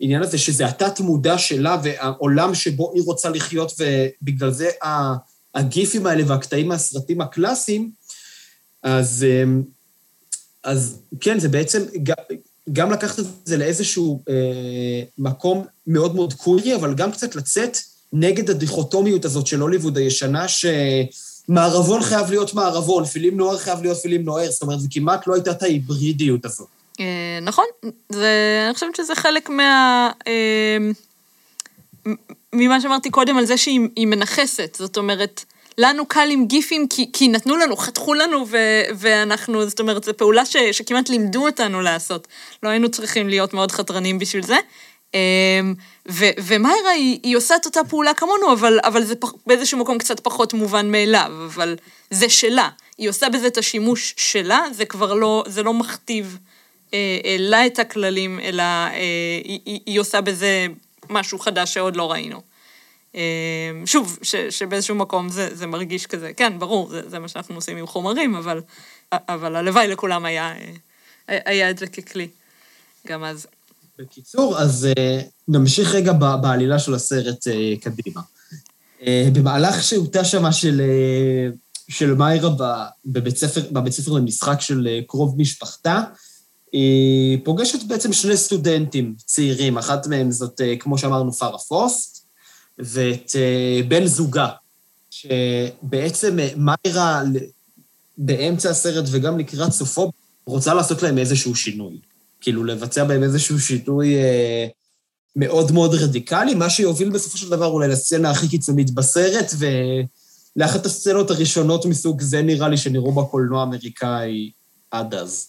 העניין הזה, שזה התת-מודע שלה והעולם שבו היא רוצה לחיות, ובגלל זה ה- הגיפים האלה והקטעים מהסרטים הקלאסיים, אז, אמ, אז כן, זה בעצם גם, לקחת את זה לאיזשהו אה, מקום מאוד מאוד קווירי, אבל גם קצת לצאת נגד הדיכוטומיות הזאת של הוליווד הישנה, שמערבון חייב להיות מערבון, פילים נוער חייב להיות פילים נוער, זאת אומרת, זה כמעט לא הייתה את ההיברידיות הזאת. אה, נכון, זה, אני חושבת שזה חלק מה... אה, ממה שאמרתי קודם על זה שהיא היא מנכסת, זאת אומרת, לנו קל עם גיפים כי, כי נתנו לנו, חתכו לנו ו, ואנחנו, זאת אומרת, זו פעולה ש, שכמעט לימדו אותנו לעשות. לא היינו צריכים להיות מאוד חתרנים בשביל זה. אה, ו, ומיירה היא, היא עושה את אותה פעולה כמונו, אבל, אבל זה פח, באיזשהו מקום קצת פחות מובן מאליו, אבל זה שלה. היא עושה בזה את השימוש שלה, זה כבר לא, זה לא מכתיב אה, לה את הכללים, אלא אה, היא, היא עושה בזה משהו חדש שעוד לא ראינו. אה, שוב, ש, שבאיזשהו מקום זה, זה מרגיש כזה, כן, ברור, זה, זה מה שאנחנו עושים עם חומרים, אבל, אבל הלוואי לכולם היה, אה, היה את זה ככלי. גם אז. בקיצור, אז uh, נמשיך רגע בעלילה של הסרט uh, קדימה. Uh, במהלך שהותה שמה של, uh, של מיירה בבית ספר, בבית ספר למשחק של uh, קרוב משפחתה, היא פוגשת בעצם שני סטודנטים צעירים, אחת מהם זאת, אה, כמו שאמרנו, פארה פוסט, ואת אה, בן זוגה, שבעצם אה, מיירה באמצע הסרט וגם לקראת סופו רוצה לעשות להם איזשהו שינוי. כאילו, לבצע בהם איזשהו שינוי אה, מאוד מאוד רדיקלי, מה שיוביל בסופו של דבר אולי לסצנה הכי קיצונית בסרט, ולאחת הסצנות הראשונות מסוג זה נראה לי שנראו בקולנוע האמריקאי עד אז.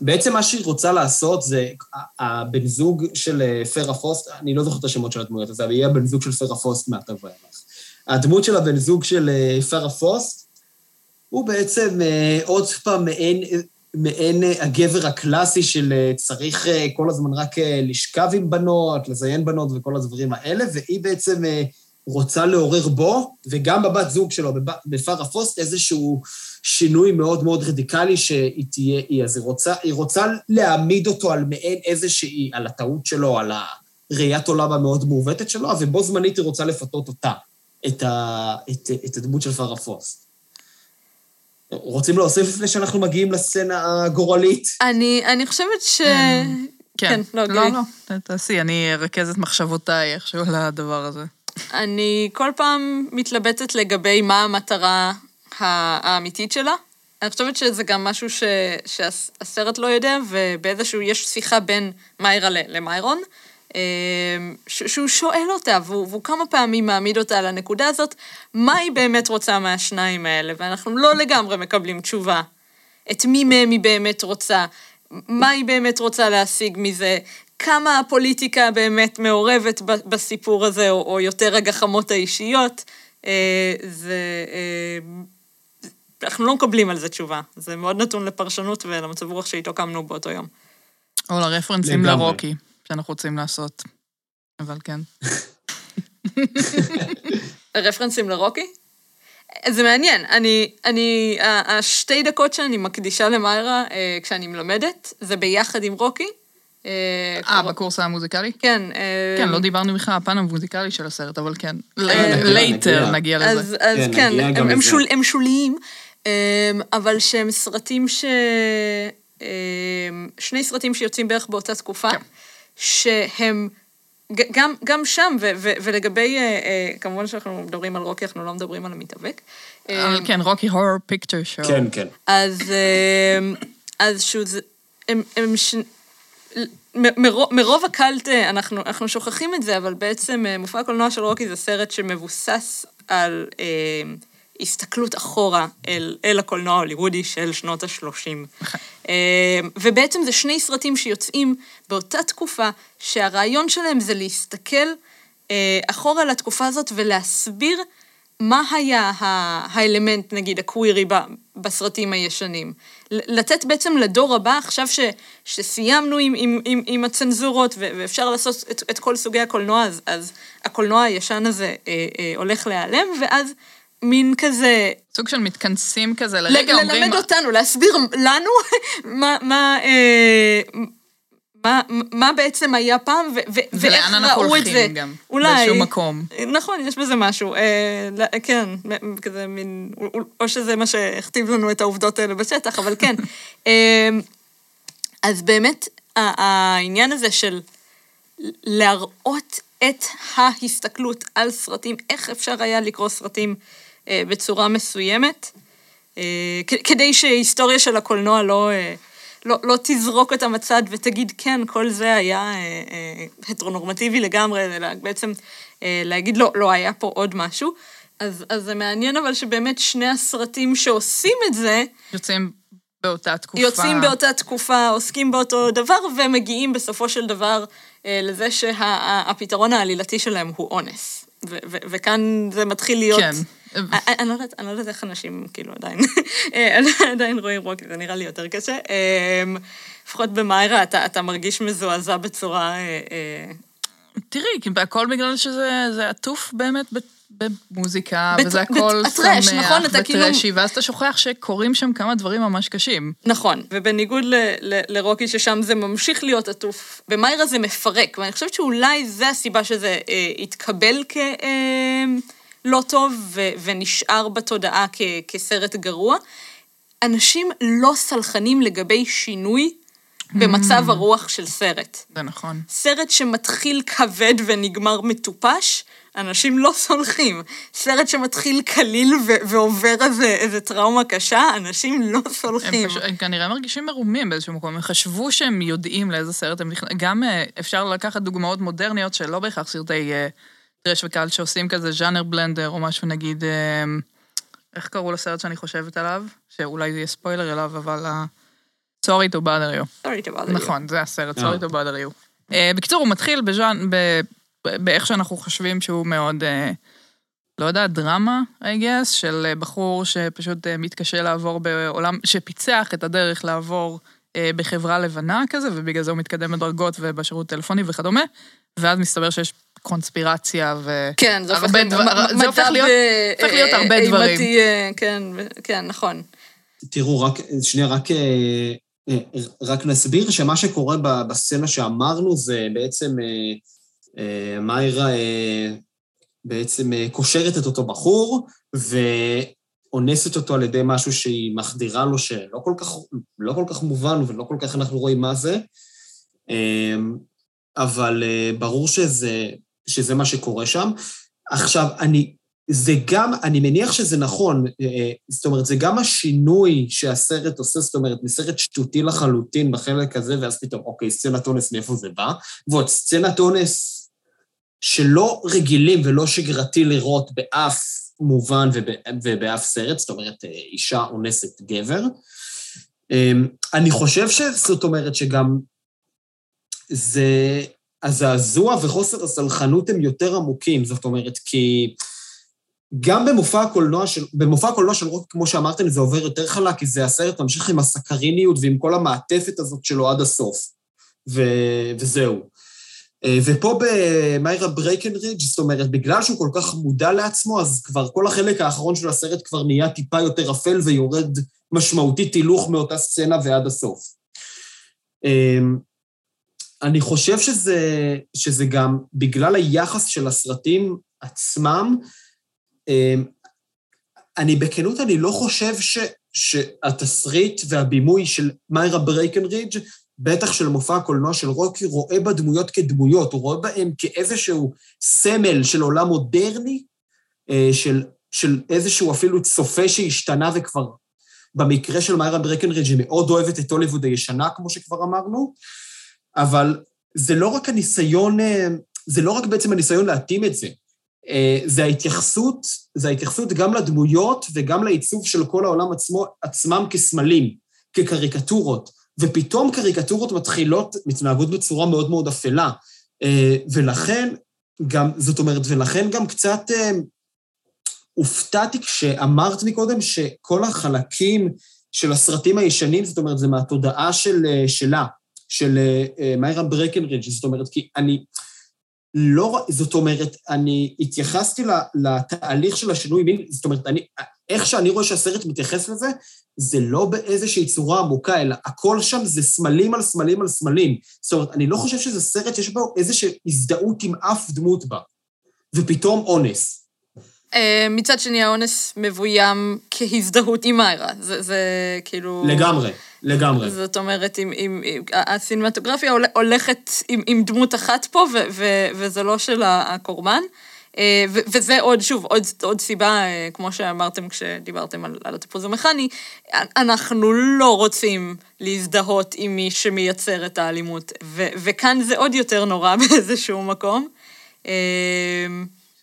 בעצם מה שהיא רוצה לעשות זה, הבן זוג של אה, פרה פוסט, אני לא זוכר את השמות של הדמויות אבל יהיה הבן זוג של פרה פוסט מעתה ואילך. הדמות של הבן זוג של אה, פרה פוסט, הוא בעצם אה, עוד פעם מעין, מעין הגבר הקלאסי של צריך כל הזמן רק לשכב עם בנות, לזיין בנות וכל הדברים האלה, והיא בעצם רוצה לעורר בו, וגם בבת זוג שלו, בפרה פוסט, איזשהו שינוי מאוד מאוד רדיקלי שהיא תהיה היא. אז היא רוצה, היא רוצה להעמיד אותו על מעין איזושהי, על הטעות שלו, על הראיית עולם המאוד מעוותת שלו, ובו זמנית היא רוצה לפתות אותה, את, ה, את, את הדמות של פרה פוסט. רוצים להוסיף לפני שאנחנו מגיעים לסצנה הגורלית? אני, אני חושבת ש... אמ, כן, כן, לא, לא. לא, תעשי, אני ארכז את מחשבותיי איכשהו על הדבר הזה. אני כל פעם מתלבטת לגבי מה המטרה האמיתית שלה. אני חושבת שזה גם משהו ש, שהסרט לא יודע, ובאיזשהו, יש שיחה בין מיירה למיירון, שהוא שואל אותה, והוא, והוא כמה פעמים מעמיד אותה על הנקודה הזאת, מה היא באמת רוצה מהשניים האלה, ואנחנו לא לגמרי מקבלים תשובה. את מי מהם היא באמת רוצה, מה היא באמת רוצה להשיג מזה, כמה הפוליטיקה באמת מעורבת ב- בסיפור הזה, או, או יותר הגחמות האישיות. אה, זה... אה, אנחנו לא מקבלים על זה תשובה. זה מאוד נתון לפרשנות ולמצב רוח שאיתו קמנו באותו יום. או לרפרנסים לגמרי. לרוקי, שאנחנו רוצים לעשות. אבל כן. רפרנסים לרוקי? זה מעניין, אני, אני, ה- השתי דקות שאני מקדישה למיירה אה, כשאני מלמדת, זה ביחד עם רוקי. אה, אה, קור- בקורס המוזיקלי? כן. אה, כן, לא דיברנו בכלל על הפן המוזיקלי של הסרט, אבל כן. later נגיע. לזה. אז, אז כן, כן, הם, הם, לזה. שול, הם שוליים, אבל שהם סרטים ש... שני סרטים שיוצאים בערך באותה תקופה, כן. שהם... גם, גם שם, ו- ו- ולגבי, אה, אה, כמובן שאנחנו מדברים על רוקי, אנחנו לא מדברים על המתאבק. אבל אמ, כן, רוקי הורר פיקצ'ר שואו. כן, כן. אז, אמ, אז זה- הם, הם ש... מרוב, מרוב הקלט אה, אנחנו, אנחנו שוכחים את זה, אבל בעצם אה, מופע הקולנוע של רוקי זה סרט שמבוסס על אה, הסתכלות אחורה אל, אל הקולנוע ההוליוודי של שנות ה-30. <laughs> אה, ובעצם זה שני סרטים שיוצאים באותה תקופה, שהרעיון שלהם זה להסתכל אה, אחורה לתקופה הזאת ולהסביר מה היה האלמנט, נגיד, הקווירי בסרטים הישנים. לתת בעצם לדור הבא, עכשיו ש, שסיימנו עם, עם, עם, עם הצנזורות ו- ואפשר לעשות את, את כל סוגי הקולנוע, אז, אז הקולנוע הישן הזה אה, אה, הולך להיעלם, ואז מין כזה סוג של מתכנסים כזה, ל- לרגע אומרים... ללמד אותנו, להסביר לנו <laughs> מה, מה, אה, מה, מה בעצם היה פעם, ו- ו- ואיך ולאן אנחנו ראו את זה. הולכים גם, אולי. באיזשהו מקום. נכון, יש בזה משהו. אה, לא- כן, כזה מין, או- שזה מה שהכתיב לנו את העובדות האלה בשטח, אבל כן. <laughs> אה, אז באמת, העניין הזה של להראות את ההסתכלות על סרטים, איך אפשר היה לקרוא סרטים בצורה מסוימת, אה, כדי שהיסטוריה של הקולנוע לא, אה, לא, לא תזרוק אותם הצד ותגיד, כן, כל זה היה אה, אה, הטרונורמטיבי לגמרי, אלא בעצם אה, להגיד, לא, לא, היה פה עוד משהו. אז, אז זה מעניין אבל שבאמת שני הסרטים שעושים את זה, יוצאים באותה תקופה. יוצאים באותה תקופה, עוסקים באותו דבר, ומגיעים בסופו של דבר אה, לזה שהפתרון העלילתי שלהם הוא אונס. ו- ו- וכאן זה מתחיל להיות... כן. אני- אני לא יודעת- אני לא יודעת איך אנשים, כאילו, עדיין, <laughs> אה, עדיין רואים רוקי, זה נראה לי יותר קשה. אה, לפחות במיירה אתה אתה מרגיש מזועזע בצורה... אה, אה, תראי, הכל בגלל שזה זה עטוף באמת במוזיקה, בת- וזה בת- הכל הטרש, שמח נכון? אתה כאילו- וטרשי, ואז אתה שוכח שקורים שם כמה דברים ממש קשים. נכון, ובניגוד ל- ל- לרוקי ששם זה ממשיך להיות עטוף, במיירה זה מפרק, ואני חושבת שאולי זה הסיבה שזה אה, התקבל כלא אה, לא טוב ו- ונשאר בתודעה כ- כסרט גרוע. אנשים לא סלחנים לגבי שינוי במצב הרוח של סרט. זה נכון. סרט שמתחיל כבד ונגמר מטופש, אנשים לא סולחים. סרט שמתחיל קליל ו- ועובר איזה, איזה טראומה קשה, אנשים לא סולחים. הם, הם כנראה מרגישים מרומים באיזשהו מקום, הם חשבו שהם יודעים לאיזה סרט הם נכנסים, גם אה, אפשר לקחת דוגמאות מודרניות שלא בהכרח סרטי אה, טרש וקל שעושים כזה ז'אנר בלנדר או משהו נגיד, אה, איך קראו לסרט שאני חושבת עליו? שאולי זה יהיה ספוילר אליו, אבל... ה- Sorry to bother you. Sorry to bother you. נכון, זה הסרט, אה. Sorry to bother you. אה, בקיצור, הוא מתחיל בז'אן, ב- באיך שאנחנו חושבים שהוא מאוד, לא יודע, דרמה, I guess, של בחור שפשוט מתקשה לעבור בעולם, שפיצח את הדרך לעבור בחברה לבנה כזה, ובגלל זה הוא מתקדם בדרגות ובשירות טלפוני וכדומה, ואז מסתבר שיש קונספירציה ו... כן, זה הופך. דבר- מ- זה הופך להיות- אה, הופך להיות אה, הרבה אימתי, דברים. אה, כן, ו- כן, נכון. תראו, רק, שנייה, רק, אה, רק נסביר שמה שקורה ב- בסצנה שאמרנו זה בעצם מיירה אה, בעצם קושרת את אותו בחור ואונסת אותו על ידי משהו שהיא מחדירה לו שלא כל כך, לא כל כך מובן ולא כל כך אנחנו רואים מה זה, אבל ברור שזה, שזה מה שקורה שם. עכשיו, אני, זה גם, אני מניח שזה נכון, אה, זאת אומרת, זה גם השינוי שהסרט עושה, זאת אומרת, מסרט שטותי לחלוטין בחלק הזה, ואז פתאום, אוקיי, סצנת אונס, מאיפה זה בא? ועוד סצנת אונס שלא רגילים ולא שגרתי לראות באף מובן וב, ובאף סרט, זאת אומרת, אה, אישה אונסת גבר. אה, אני חושב שזאת אומרת שגם זה, הזעזוע וחוסר הסלחנות הם יותר עמוקים, זאת אומרת, כי גם במופע הקולנוע של, במופע הקולנוע של רוק, כמו שאמרתם, זה עובר יותר חלק, כי זה הסרט ממשיך עם הסקריניות ועם כל המעטפת הזאת שלו עד הסוף. ו, וזהו. אה, ופה במיירה ברקנרידג', זאת אומרת, בגלל שהוא כל כך מודע לעצמו, אז כבר כל החלק האחרון של הסרט כבר נהיה טיפה יותר אפל ויורד משמעותית הילוך מאותה סצנה ועד הסוף. אני חושב שזה, שזה גם בגלל היחס של הסרטים עצמם, אמ, אני בכנות, אני לא חושב ש, שהתסריט והבימוי של מיירה ברקנרידג', בטח של מופע הקולנוע של רוקי, רואה בדמויות כדמויות, הוא רואה בהן כאיזשהו סמל של עולם מודרני, אה, של, של איזשהו אפילו צופה שהשתנה וכבר, במקרה של מיירה ברקנרידג' היא מאוד אוהבת את הוליווד הישנה, כמו שכבר אמרנו, אבל זה לא רק הניסיון, אה, זה לא רק בעצם הניסיון להתאים את זה, אה, זה ההתייחסות, זה ההתייחסות גם לדמויות וגם לעיצוב של כל העולם עצמו, עצמם כסמלים, כקריקטורות, ופתאום קריקטורות מתחילות, מתנהגות בצורה מאוד מאוד אפלה. אה, ולכן גם, זאת אומרת, ולכן גם קצת הופתעתי כשאמרת מקודם שכל החלקים של הסרטים הישנים, זאת אומרת, זה מהתודעה של, שלה, של אה, מיירה ברקנרידג', זאת אומרת, כי אני... לא, זאת אומרת, אני התייחסתי לתהליך של השינוי מין, זאת אומרת, אני, איך שאני רואה שהסרט מתייחס לזה, זה לא באיזושהי צורה עמוקה, אלא הכל שם זה סמלים על סמלים על סמלים. זאת אומרת, אני לא חושב שזה סרט שיש בו איזושהי הזדהות עם אף דמות בה. ופתאום אונס. אה, מצד שני, האונס מבוים כהזדהות עם מיירה. זה, זה כאילו... לגמרי, לגמרי. זאת אומרת, עם, עם, עם, הסינמטוגרפיה הול- הולכת עם, עם דמות אחת פה, ו, ו, וזה לא של הקורבן. אה, ו- וזה עוד, שוב, עוד, עוד סיבה, אה, כמו שאמרתם כשדיברתם על, על הטיפוז המכני, אנחנו לא רוצים להזדהות עם מי שמייצר את האלימות, ו- וכאן זה עוד יותר נורא <laughs> באיזשהו מקום. אה,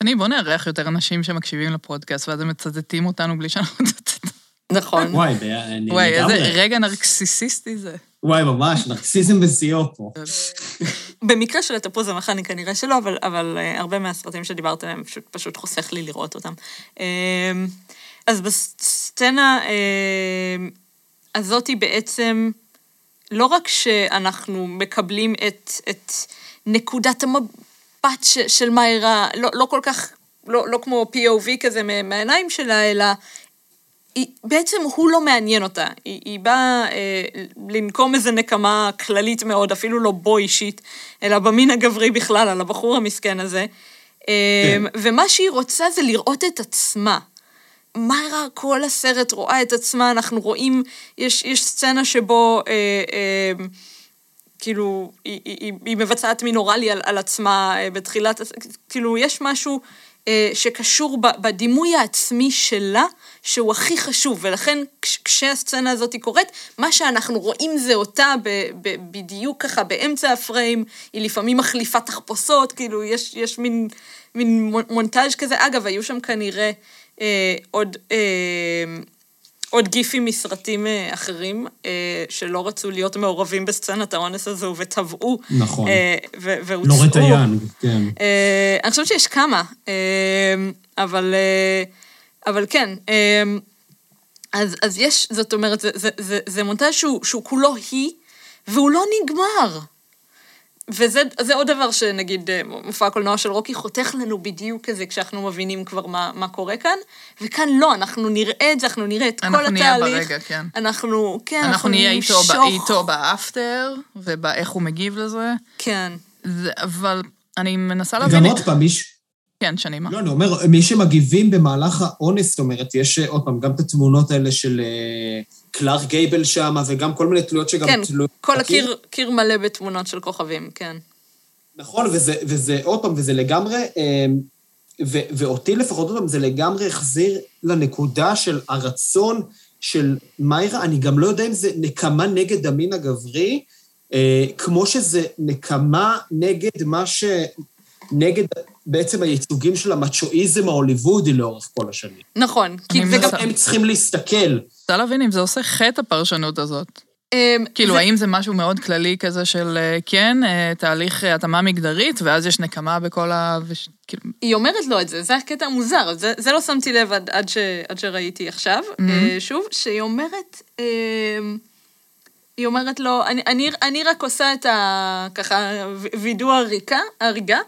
אני, בוא נארח יותר אנשים שמקשיבים לפודקאסט, ואז הם מצטטים אותנו בלי שאנחנו... נכון. וואי, אני וואי, איזה. רגע נרקסיסיסטי זה. וואי, ממש, נרקסיזם בשיאו פה. במקרה של התפוז המכני כנראה שלא, אבל, אבל uh, הרבה מהסרטים שדיברתם עליהם פשוט, פשוט חוסך לי לראות אותם. Uh, אז בסצנה uh, הזאת היא בעצם, לא רק שאנחנו מקבלים את, את נקודת המבט ש, של מיירה, לא, לא כל כך, לא, לא כמו POV כזה מה- מהעיניים שלה, אלא היא, בעצם הוא לא מעניין אותה. היא, היא באה אה, לנקום איזה נקמה כללית מאוד, אפילו לא בו אישית, אלא במין הגברי בכלל, על הבחור המסכן הזה. אה, כן. ומה שהיא רוצה זה לראות את עצמה. מיירה כל הסרט רואה את עצמה, אנחנו רואים, יש, יש סצנה שבו אה, אה, כאילו, היא, היא, היא- היא מבצעת מין אוראלי על, על עצמה אה, בתחילת, כאילו, יש משהו שקשור ב, בדימוי העצמי שלה, שהוא הכי חשוב, ולכן כש, כשהסצנה הזאת קורית, מה שאנחנו רואים זה אותה ב, ב, בדיוק ככה באמצע הפריים, היא לפעמים מחליפה תחפושות, כאילו, יש, יש מין, מין מונ- מונטאז' כזה. אגב, היו שם כנראה אה, עוד... אה, עוד גיפים מסרטים אה, אחרים, אה, שלא רצו להיות מעורבים בסצנת האונס הזו וטבעו. נכון. אה, והוצאו. לורטה יאנג, כן. אני חושבת שיש כמה, אבל, אבל כן. אז, אז יש, זאת אומרת, זה, זה, זה, זה מונטאז' שהוא, שהוא כולו היא, והוא לא נגמר. וזה זה עוד דבר שנגיד אה, מופע הקולנוע של רוקי חותך לנו בדיוק כזה כשאנחנו מבינים כבר מה, מה קורה כאן, וכאן לא, אנחנו נראה את זה, אנחנו נראה את כל אנחנו נהיה התהליך. ברגע, כן. אנחנו, כן, אנחנו נהיה איתו, ב-. איתו באפטר, ואיך הוא מגיב לזה. כן. זה, אבל אני מנסה גם להבין... עוד פעם, מי ש... כן, שנימה. לא, אני אומר, מי שמגיבים במהלך האונס, זאת אומרת, יש אה, עוד פעם גם את התמונות האלה של אה, קלארק גייבל שם, וגם כל מיני תלויות שגם כן, תלויות... כל בקיר. הקיר קיר מלא בתמונות של כוכבים, כן. נכון, וזה, וזה, עוד פעם, וזה לגמרי, אה, ו, ואותי לפחות, עוד פעם, זה לגמרי החזיר לנקודה של הרצון של מיירה, אני גם לא יודע אם זה נקמה נגד המין הגברי, אה, כמו שזה נקמה נגד מה ש... נגד בעצם הייצוגים של המצ'ואיזם ההוליוודי לאורך כל השנים. נכון, כי זה גם... הם צריכים להסתכל. רוצה להבין אם זה עושה חטא הפרשנות הזאת. אמ, כאילו, האם זה משהו מאוד כללי כזה של, אה, כן, אה, תהליך אה, התאמה מגדרית, ואז יש נקמה בכל ה... כאילו, היא אומרת לו את זה, זה הקטע המוזר, זה, זה לא שמתי לב עד, עד, ש, עד שראיתי עכשיו, שוב, שהיא אומרת, אה, היא אומרת לו, אני, אני, אני רק עושה את ה... ככה, וידוא הריקה, הריגה.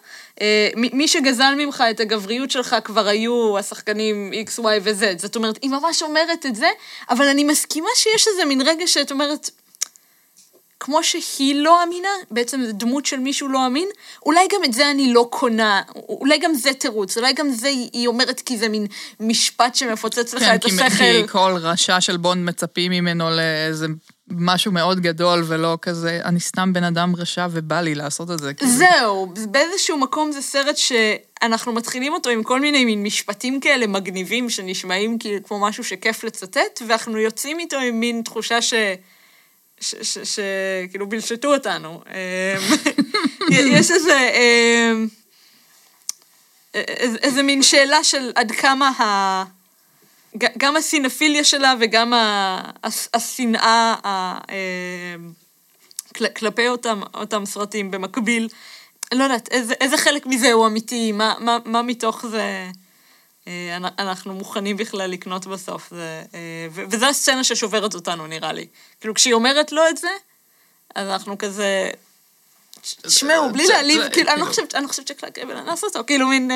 אה, מי שגזל ממך את הגבריות שלך כבר היו השחקנים X, Y ו-Z. זאת אומרת, היא ממש אומרת את זה, אבל אני מסכימה שיש איזה מין רגע שאת אומרת, כמו שהיא לא אמינה, בעצם זו דמות של מישהו לא אמין, אולי גם את זה אני לא קונה, אולי גם זה תירוץ, אולי גם זה היא אומרת כי זה מין משפט שמפוצץ לך כן, את השכל. כי כל רשע של בונד מצפים ממנו לאיזה משהו מאוד גדול, ולא כזה, אני סתם בן אדם רשע ובא לי לעשות את זה. כאילו. זהו, באיזשהו מקום זה סרט שאנחנו מתחילים אותו עם כל מיני מין משפטים כאלה מגניבים שנשמעים כאילו כמו משהו שכיף לצטט, ואנחנו יוצאים איתו עם מין תחושה ש... ש... ש... ש... כאילו בלשטו אותנו. אמ, <laughs> יש איזה... אמ, איזה מין שאלה של עד כמה ה... גם הסינפיליה שלה וגם השנאה ה- כל- כלפי אותם, אותם סרטים במקביל. לא יודעת, איזה, איזה חלק מזה הוא אמיתי, מה, מה, מה מתוך זה אה, אנ- אנחנו מוכנים בכלל לקנות בסוף. זה, אה, וזו הסצנה ששוברת אותנו, נראה לי. כאילו, כשהיא אומרת לו את זה, אז אנחנו כזה... תשמעו, בלי להעליב, כאילו, אני לא כאילו- חושבת, לא שקלאק גבל אנס אותו, כאילו מין...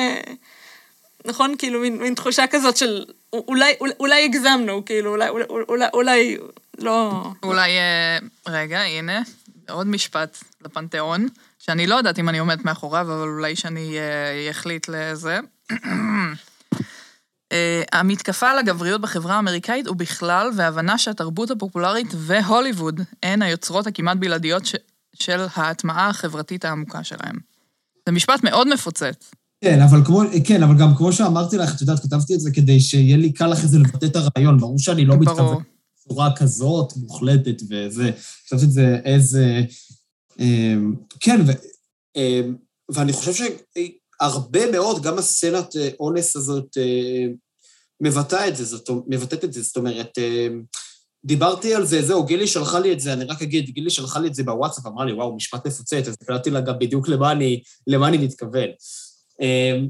אה, נכון? כאילו, מין, מין תחושה כזאת של אולי, אולי, אולי הגזמנו, כאילו, אולי, אולי, אולי, לא... אולי, אה, רגע, הנה, עוד משפט לפנתיאון, שאני לא יודעת אם אני עומדת מאחוריו, אבל אולי שאני אה, אחליט לזה. <clears throat> אה, המתקפה על הגבריות בחברה האמריקאית ובכלל, והבנה שהתרבות הפופולרית והוליווד הן היוצרות הכמעט בלעדיות ש- של ההטמעה החברתית העמוקה שלהם. זה משפט מאוד מפוצץ. כן, אבל כמו, כן, אבל גם כמו שאמרתי לך, את יודעת, כתבתי את זה כדי שיהיה לי קל אחרי זה לבטא את הרעיון. ברור שאני לא. מתכוון בצורה כזאת, מוחלטת וזה. כתבתי את זה איזה... אמ, כן, ו, אמ, ואני חושב שהרבה מאוד, גם הסצנת אה, אונס הזאת אה, מבטאה את זה, זאת, מבטאת את זה, זאת אומרת, אה, דיברתי על זה, זהו, גילי שלחה לי את זה, אני רק אגיד, גילי שלחה לי את זה בוואטסאפ, אמרה לי, וואו, משפט מפוצץ, אז קלטתי לה גם בדיוק למה אני, למה אני מתכוון. אמ,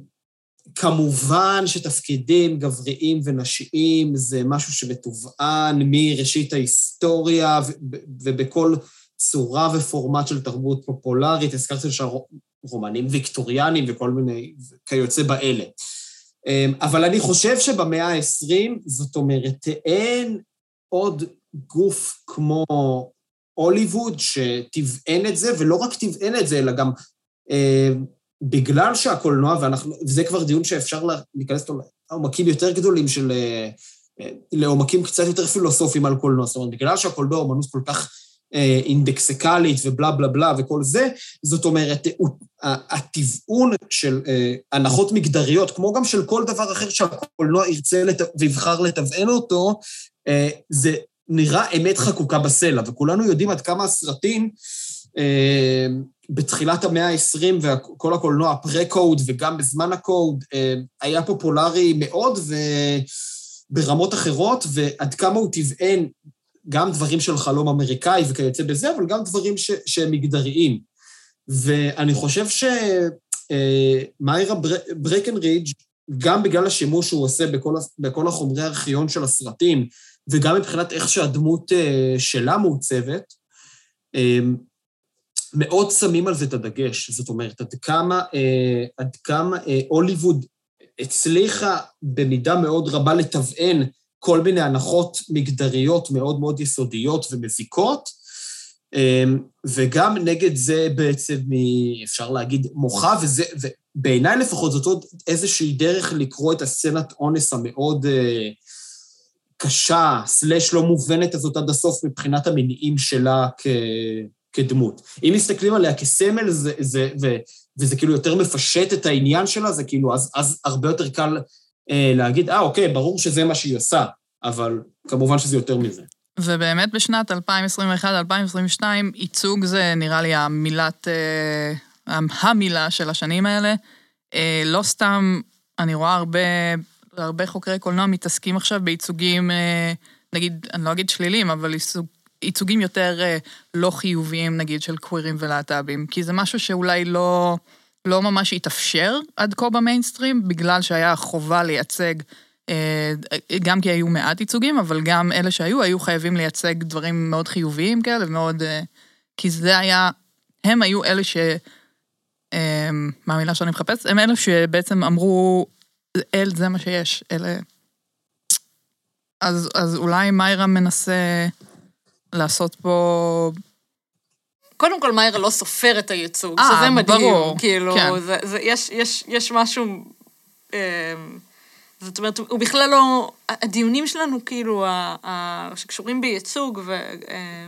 כמובן שתפקידים גבריים ונשיים זה משהו שמתובען מראשית ההיסטוריה ובכל צורה ופורמט של תרבות פופולרית. הזכרתי שם רומנים ויקטוריאנים וכל מיני כיוצא באלה. אמ, אבל אני חושב שבמאה ה-20, זאת אומרת, אין עוד גוף כמו הוליווד שטבען את זה, ולא רק טבען את זה, אלא גם אה, בגלל שהקולנוע, ואנחנו, וזה כבר דיון שאפשר לה- להיכנס איתו לעומקים יותר גדולים של... אה, אה, לעומקים קצת יותר פילוסופיים על קולנוע. זאת אומרת, בגלל שהקולנוע אומנות כל כך אה, אינדקסיקלית ובלה בלה בלה וכל זה, זאת אומרת, הוא- הטבעון של אה, הנחות מגדריות, כמו גם של כל דבר אחר שהקולנוע ירצה לת... ויבחר לתבען אותו, אה, זה נראה אמת חקוקה בסלע, וכולנו יודעים עד כמה הסרטים אה, בתחילת המאה ה-20 וכל הקולנוע, הפרה-קוד וגם בזמן הקוד, אה, היה פופולרי מאוד וברמות אחרות, ועד כמה הוא טבען גם דברים של חלום אמריקאי וכיוצא בזה, אבל גם דברים ש, שהם מגדריים. ואני חושב שמיירה ברקנרידג', גם בגלל השימוש שהוא עושה בכל, בכל החומרי הארכיון של הסרטים, וגם מבחינת איך שהדמות אה, שלה מעוצבת, אה, מאוד שמים על זה את הדגש. זאת אומרת, עד כמה, אה, עד כמה אה, הוליווד הצליחה במידה מאוד רבה לתבען כל מיני הנחות מגדריות מאוד מאוד יסודיות ומזיקות, אמ, וגם נגד זה בעצם, אפשר להגיד, מוחה, וזה, ובעיניי לפחות זאת עוד איזושהי דרך לקרוא את הסצנת אונס המאוד אה, קשה, סלש לא מובנת הזאת עד הסוף מבחינת המניעים שלה כ, כדמות. אם מסתכלים עליה כסמל, זה, זה, ו, וזה כאילו יותר מפשט את העניין שלה, זה כאילו, אז, אז הרבה יותר קל אה, להגיד, אה, אוקיי, ברור שזה מה שהיא עושה, אבל כמובן שזה יותר מזה. ובאמת בשנת 2021-2022, ייצוג זה נראה לי המילת, אה, המילה של השנים האלה. אה, לא סתם, אני רואה הרבה, הרבה חוקרי קולנוע מתעסקים עכשיו בייצוגים, אה, נגיד, אני לא אגיד שליליים, אבל ייצוג, ייצוגים יותר אה, לא חיוביים, נגיד, של קווירים ולהט"בים, כי זה משהו שאולי לא, לא ממש התאפשר עד כה במיינסטרים, בגלל שהיה חובה לייצג אה, גם כי היו מעט ייצוגים, אבל גם אלה שהיו, היו חייבים לייצג דברים מאוד חיוביים כאלה, מאוד... אה, כי זה היה... הם היו אלה ש... מה המילה שאני מחפשת? הם אלה שבעצם אמרו, אל, זה מה שיש, אלה... אז, אז אולי מיירה מנסה לעשות פה... קודם כל, מאיירה לא סופר את הייצוג, אה, שזה מדהים. ברור, כאילו, כן. זה, זה, יש, יש, יש משהו... אה, זאת אומרת, הוא בכלל לא... הדיונים שלנו, כאילו, ה, ה, שקשורים בייצוג, ו... אה,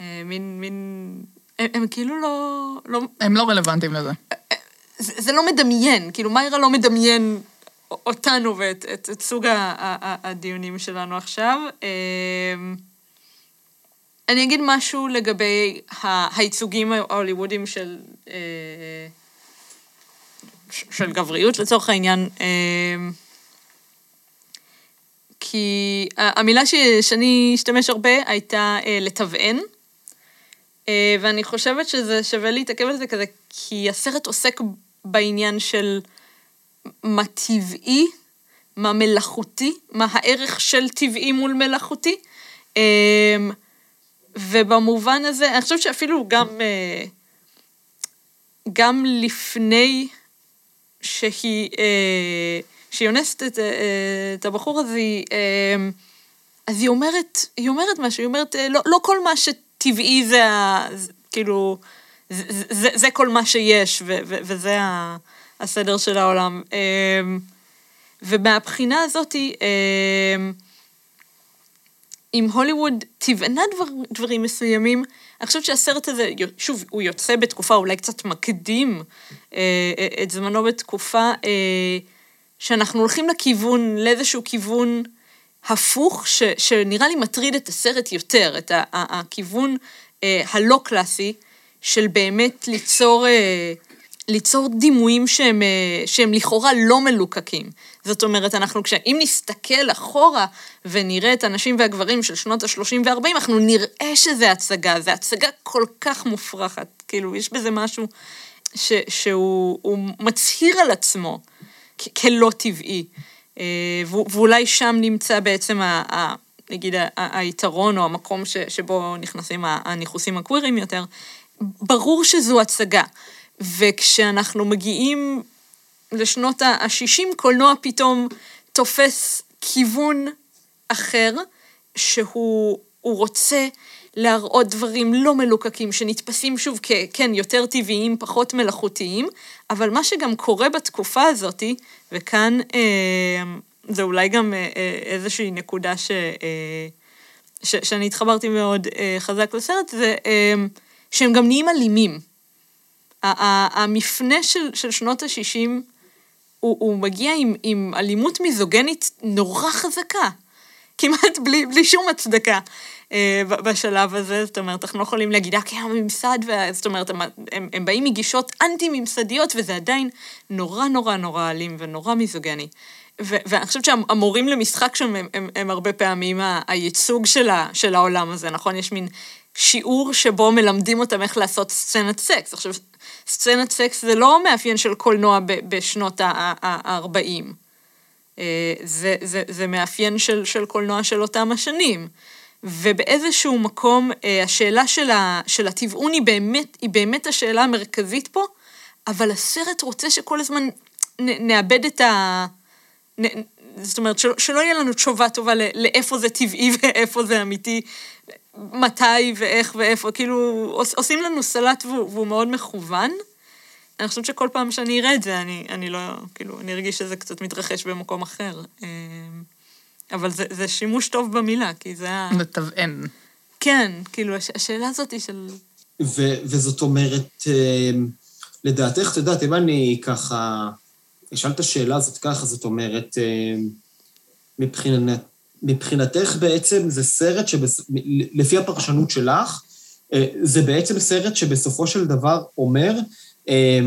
אה, מין. הם, הם כאילו לא... לא הם לא רלוונטיים לזה. זה, זה לא מדמיין, כאילו, מיירה לא מדמיין אותנו ואת את, את סוג הדיונים שלנו עכשיו. אמ, אני אגיד משהו לגבי הייצוגים ההוליוודיים של, אה, של גבריות לצורך העניין. אמ, כי המילה ש- שאני אשתמש הרבה הייתה אה, לתבען. אה, ואני חושבת שזה שווה להתעכב על זה כזה, כי הסרט עוסק בעניין של מה טבעי, מה מלאכותי, מה הערך של טבעי מול מלאכותי. ובמובן הזה, אני חושבת שאפילו גם, אה, גם לפני שהיא, אה, שהיא אונסת את, אה, את הבחור הזה, אז היא אומרת, היא אומרת משהו, היא אומרת, לא, לא כל מה שטבעי זה ה... כאילו, זה, זה, זה כל מה שיש, ו, ו, וזה ה, הסדר של העולם. ומהבחינה הזאת, אה, אם הוליווד תבענה דבר, דברים מסוימים, אני חושבת שהסרט הזה, שוב, הוא יוצא בתקופה אולי קצת מקדים אה, אה, את זמנו בתקופה אה, שאנחנו הולכים לכיוון, לאיזשהו כיוון הפוך, ש, שנראה לי מטריד את הסרט יותר, את ה, ה, הכיוון אה, הלא קלאסי, של באמת ליצור, אה, ליצור דימויים שהם, אה, שהם לכאורה לא מלוקקים. זאת אומרת, אנחנו, כש... אם נסתכל אחורה ונראה את הנשים והגברים של שנות ה-30 וה-40, אנחנו נראה שזה הצגה, זו הצגה כל כך מופרכת. כאילו, יש בזה משהו ש... שהוא הוא מצהיר על עצמו כ- כלא טבעי. אה, ו- ואולי שם נמצא בעצם, ה... ה... נגיד, ה- ה- היתרון או המקום ש... שבו נכנסים הניחוסים הקווירים יותר. ברור שזו הצגה. וכשאנחנו מגיעים לשנות ה-60, קולנוע פתאום תופס כיוון אחר, שהוא הוא רוצה להראות דברים לא מלוקקים, שנתפסים שוב כ... כן, יותר טבעיים, פחות מלאכותיים, אבל מה שגם קורה בתקופה הזאת, וכאן אה, זה אולי גם אה, אה, איזושהי נקודה ש... אה, ש, שאני התחברתי מאוד אה, חזק לסרט, זה אה, שהם גם נהיים אלימים. המפנה של, של שנות ה-60, הוא, הוא מגיע עם, עם אלימות מיזוגנית נורא חזקה. כמעט בלי, בלי שום הצדקה אה, בשלב הזה. זאת אומרת, אנחנו לא יכולים להגיד, כי הממסד. זאת אומרת, הם, הם, הם באים מגישות אנטי-ממסדיות, וזה עדיין נורא נורא נורא אלים ונורא מיזוגני. ו- ואני חושבת שהמורים למשחק שם הם, הם, הם הרבה פעמים ה- הייצוג של, ה- של העולם הזה, נכון? יש מין שיעור שבו מלמדים אותם איך לעשות סצנת סקס. עכשיו, סצנת סקס זה לא מאפיין של קולנוע בשנות ה-40. זה, זה, זה מאפיין של, של קולנוע של אותם השנים. ובאיזשהו מקום, אה, השאלה של, ה, של הטבעון היא באמת, היא באמת השאלה המרכזית פה, אבל הסרט רוצה שכל הזמן נ, נאבד את ה... נ, זאת אומרת, שלא, שלא יהיה לנו תשובה טובה לאיפה זה טבעי <laughs> ואיפה זה אמיתי, מתי ואיך ואיפה, כאילו, עוש, עושים לנו סלט והוא, והוא מאוד מכוון. אני חושבת שכל פעם שאני אראה את זה, אני, אני לא, כאילו, אני ארגיש שזה קצת מתרחש במקום אחר. אה, אבל זה, זה שימוש טוב במילה, כי זה ה... לטבען. כן, כאילו, הש, השאלה הזאת היא של... ו- וזאת אומרת, אה, לדעתך, את יודעת, אם אני ככה אשאל את השאלה הזאת ככה, זאת אומרת, אה, מבחינת, מבחינתך בעצם זה סרט שלפי הפרשנות שלך, אה, זה בעצם סרט שבסופו של דבר אומר, אה,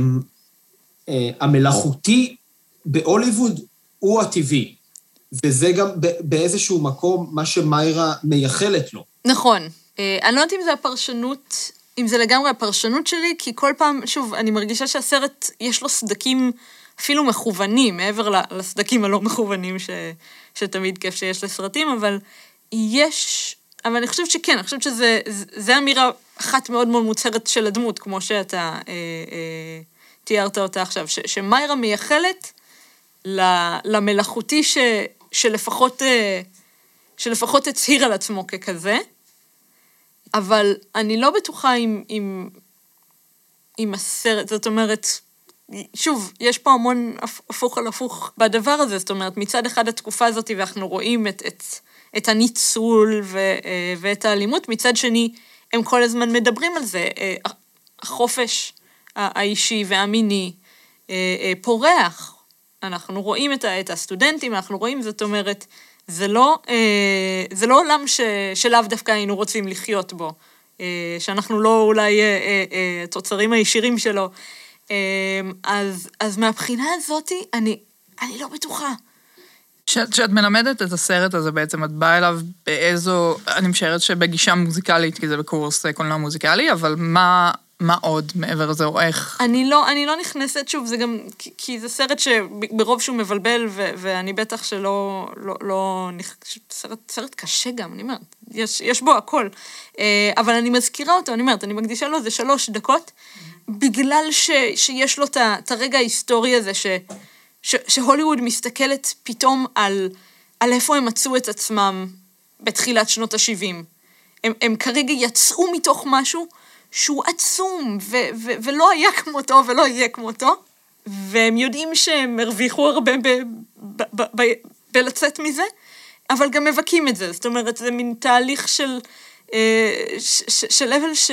המלאכותי בהוליווד הוא הטבעי. וזה גם באיזשהו מקום מה שמיירה מייחלת לו. נכון. אני לא יודעת אם זה הפרשנות, אם זה לגמרי הפרשנות שלי, כי כל פעם, שוב, אני מרגישה שהסרט, יש לו סדקים אפילו מכוונים, מעבר לסדקים הלא מכוונים ש, שתמיד כיף שיש לסרטים, אבל יש... אבל אני חושבת שכן, אני חושבת שזה אמירה אחת מאוד מאוד מוצהרת של הדמות, כמו שאתה אה, אה, תיארת אותה עכשיו, ש, שמיירה מייחלת למלאכותי ש, שלפחות, אה, שלפחות הצהיר על עצמו ככזה, אבל אני לא בטוחה אם, אם, אם הסרט, זאת אומרת, שוב, יש פה המון הפוך על הפוך בדבר הזה, זאת אומרת, מצד אחד התקופה הזאת, ואנחנו רואים את, את, את הניצול ו, ואת האלימות, מצד שני, הם כל הזמן מדברים על זה. החופש האישי והמיני פורח. אנחנו רואים את הסטודנטים, אנחנו רואים, זאת אומרת, זה לא, זה לא עולם ש, שלאו דווקא היינו רוצים לחיות בו, שאנחנו לא אולי התוצרים הישירים שלו. אז, אז מהבחינה הזאת, אני, אני לא בטוחה. כשאת מלמדת את הסרט הזה בעצם, את באה אליו באיזו, אני משערת שבגישה מוזיקלית, כי זה בקורס קולנוע מוזיקלי, אבל מה, מה עוד מעבר לזה, או איך? אני לא, אני לא נכנסת, שוב, זה גם, כי, כי זה סרט שברוב שהוא מבלבל, ו, ואני בטח שלא, לא, לא, סרט, סרט קשה גם, אני אומרת, יש, יש בו הכל. אבל אני מזכירה אותו, אני אומרת, אני מקדישה לו איזה שלוש דקות. בגלל ש, שיש לו את הרגע ההיסטורי הזה, ש, ש, שהוליווד מסתכלת פתאום על, על איפה הם מצאו את עצמם בתחילת שנות ה-70. הם, הם כרגע יצאו מתוך משהו שהוא עצום, ו, ו, ולא היה כמותו ולא יהיה כמותו, והם יודעים שהם הרוויחו הרבה ב, ב, ב, בלצאת מזה, אבל גם מבכים את זה. זאת אומרת, זה מין תהליך של, של level ש...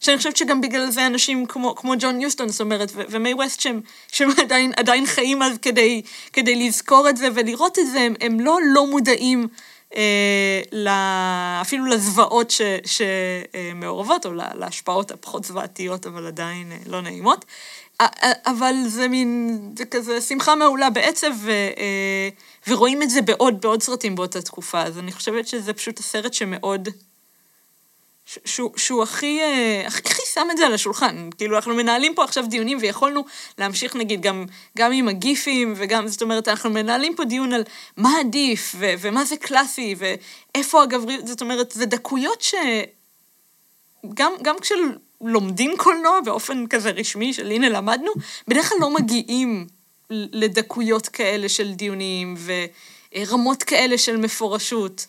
שאני חושבת שגם בגלל זה אנשים כמו, כמו ג'ון יוסטון, זאת אומרת, ומיי ווסט, שהם, שהם עדיין, עדיין חיים אז כדי, כדי לזכור את זה ולראות את זה, הם, הם לא לא מודעים אה, אפילו לזוועות שמעורבות, או לה, להשפעות הפחות זוועתיות, אבל עדיין אה, לא נעימות. אבל זה מין, זה כזה שמחה מעולה בעצב, ו, אה, ורואים את זה בעוד, בעוד סרטים באותה תקופה, אז אני חושבת שזה פשוט הסרט שמאוד... שהוא, שהוא הכי, הכי, הכי שם את זה על השולחן. כאילו, אנחנו מנהלים פה עכשיו דיונים ויכולנו להמשיך, נגיד, גם, גם עם הגיפים וגם, זאת אומרת, אנחנו מנהלים פה דיון על מה עדיף ו, ומה זה קלאסי ואיפה הגבריות, זאת אומרת, זה דקויות ש... גם, גם כשלומדים קולנוע באופן כזה רשמי של הנה למדנו, בדרך כלל לא מגיעים לדקויות כאלה של דיונים ורמות כאלה של מפורשות.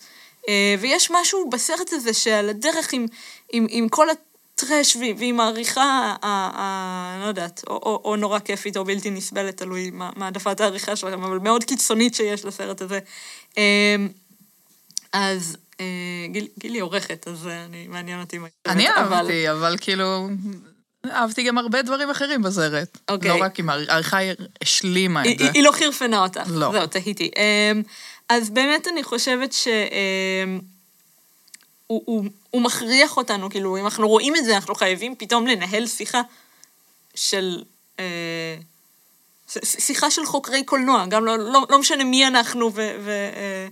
ויש משהו בסרט הזה שעל הדרך עם, עם, עם כל הטרש ועם העריכה, אני לא יודעת, או, או, או נורא כיפית או בלתי נסבלת, תלוי מה, מה העדפת העריכה שלכם, אבל מאוד קיצונית שיש לסרט הזה. אז אה, גיל- גילי עורכת, אז אה, אני, מעניין אותי מה היא אני חושבת, אבל- אהבתי, אבל כאילו... אהבתי גם הרבה דברים אחרים בסרט. אוקיי. לא רק אם העריכה השלימה היא, את זה. היא, היא לא חירפנה אותך. לא. זהו, תהיתי. אז באמת אני חושבת ש... אמ, הוא, הוא, הוא מכריח אותנו, כאילו, אם אנחנו רואים את זה, אנחנו חייבים פתאום לנהל שיחה של... אה, שיחה של חוקרי קולנוע, גם לא, לא, לא משנה מי אנחנו ו... ו אה,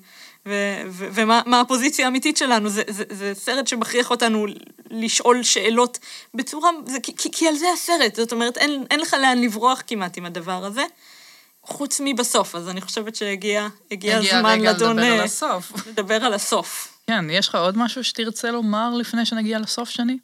ו- ו- ומה מה הפוזיציה האמיתית שלנו, זה, זה, זה סרט שמכריח אותנו לשאול שאלות בצורה, זה, כי, כי, על זה הסרט, זאת אומרת, אין, אין לך לאן לברוח כמעט עם הדבר הזה, חוץ מבסוף, אז אני חושבת שהגיע הגיע הגיע הזמן הרגע לדון, לדבר על אה, הסוף. לדבר על הסוף. כן, יש לך עוד משהו שתרצה לומר לפני שנגיע לסוף שני?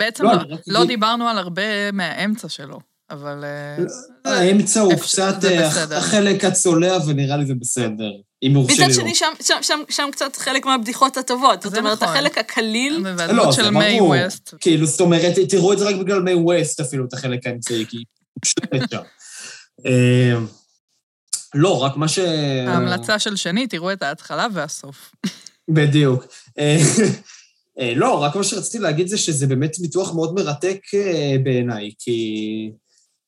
בעצם לא, לא, לא דיברנו על הרבה מהאמצע שלו, אבל... אה, האמצע הוא קצת אה. החלק הצולע, ונראה לי זה בסדר. אם יורשה לי מצד לא. שני, שם, שם, שם, שם קצת חלק מהבדיחות הטובות, זאת אומרת, נכון. החלק הקליל, לא, זה של מיי ברור. ווסט. כאילו, זאת אומרת, תראו את זה רק בגלל מיי ווסט אפילו, את החלק האמצעי, כי היא מושלמת שם. אה, לא, רק מה ש... ההמלצה של שני, תראו את ההתחלה והסוף. בדיוק. אה, אה, לא, רק מה שרציתי להגיד זה שזה באמת ניתוח מאוד מרתק אה, בעיניי, כי...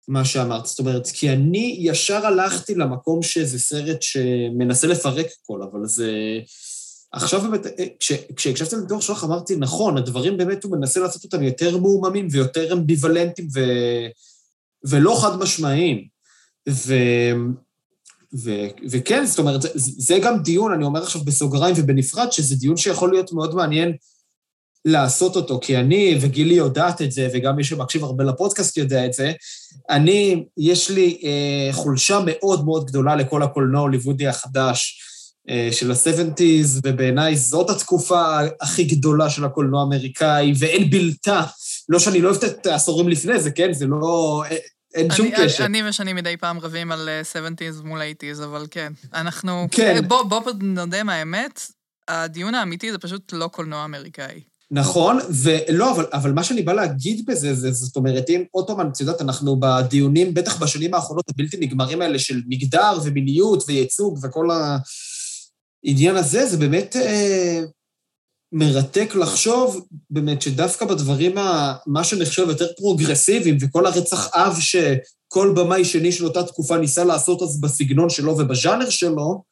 מה שאמרת, זאת אומרת, כי אני ישר הלכתי למקום שזה סרט שמנסה לפרק הכל, אבל זה... עכשיו באמת, כש, כשהקשבתי לניתוח שלך אמרתי, נכון, הדברים באמת הוא מנסה לעשות אותם יותר מעוממים ויותר אמביוולנטיים ו... ולא חד משמעיים. ו... ו... וכן, זאת אומרת, זה, זה גם דיון, אני אומר עכשיו בסוגריים ובנפרד, שזה דיון שיכול להיות מאוד מעניין לעשות אותו, כי אני, וגילי יודעת את זה, וגם מי שמקשיב הרבה לפודקאסט יודע את זה, אני, יש לי אה, חולשה מאוד מאוד גדולה לכל הקולנוע ההוליוודי החדש אה, של ה-70's, ובעיניי זאת התקופה הכי גדולה של הקולנוע האמריקאי, ואין בלתה. לא שאני לא אוהבת את העשורים לפני זה, כן? זה לא... אה, אין שום אני- קשר. אני ושני מדי פעם רבים על אה, 70's מול 80's, אבל כן. אנחנו... כן. בוא, בוא נודה מהאמת, הדיון האמיתי זה פשוט לא קולנוע אמריקאי. נכון, ולא, אבל, אבל מה שאני בא להגיד בזה, זה, זאת אומרת, אם עוד פעם, את יודעת, אנחנו בדיונים, בטח בשנים האחרונות הבלתי נגמרים האלה של מגדר ומיניות וייצוג וכל העניין הזה, זה באמת אה, מרתק לחשוב באמת שדווקא בדברים, ה, מה שנחשב יותר פרוגרסיביים, וכל הרצח אב שכל במאי שני של אותה תקופה ניסה לעשות אז בסגנון שלו ובז'אנר שלו,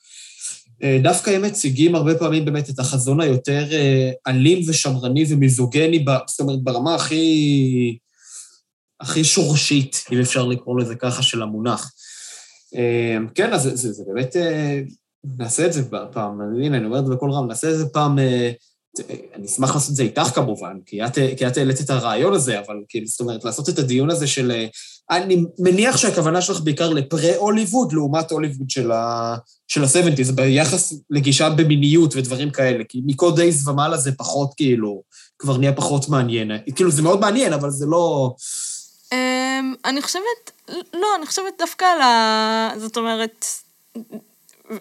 אה, דווקא הם מציגים הרבה פעמים באמת את החזון היותר אה, אלים ושמרני ומיזוגני, זאת אומרת, ברמה הכי, הכי שורשית, אם אפשר לקרוא לזה ככה, של המונח. אה, כן, אז זה, זה, זה באמת, נעשה את זה פעם, הנה, אני אומר את זה בקול רם, נעשה את זה פעם, אני אשמח לעשות את זה איתך כמובן, כי את, כי את העלית את הרעיון הזה, אבל כאילו, זאת אומרת, לעשות את הדיון הזה של... אני מניח שהכוונה שלך בעיקר לפרה-הוליווד, לעומת הוליווד של ה... של ה-70's, ביחס לגישה במיניות ודברים כאלה, כי מקוד דייז ומעלה זה פחות, כאילו, כבר נהיה פחות מעניין. כאילו, זה מאוד מעניין, אבל זה לא... אמ, אני חושבת, לא, אני חושבת דווקא על ה... זאת אומרת,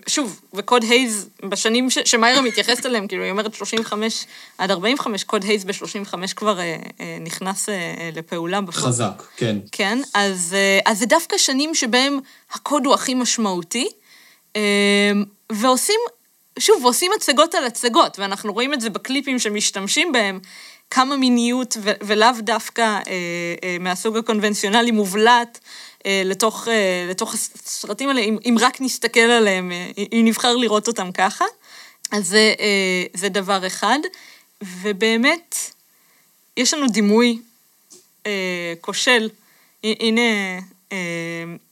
שוב, וקוד הייז, בשנים ש- שמיירה מתייחסת אליהם, כאילו, היא אומרת 35 עד 45, קוד הייז ב-35 כבר אה, אה, נכנס אה, לפעולה. בפועל. חזק, כן. כן, אז, אה, אז זה דווקא שנים שבהם הקוד הוא הכי משמעותי, אה, ועושים, שוב, ועושים הצגות על הצגות, ואנחנו רואים את זה בקליפים שמשתמשים בהם, כמה מיניות ו- ולאו דווקא אה, אה, מהסוג הקונבנציונלי מובלט אה, לתוך, אה, לתוך הסרטים האלה, אם, אם רק נסתכל עליהם, אה, אם נבחר לראות אותם ככה. אז זה, אה, זה דבר אחד, ובאמת, יש לנו דימוי אה, כושל. הנה, אה,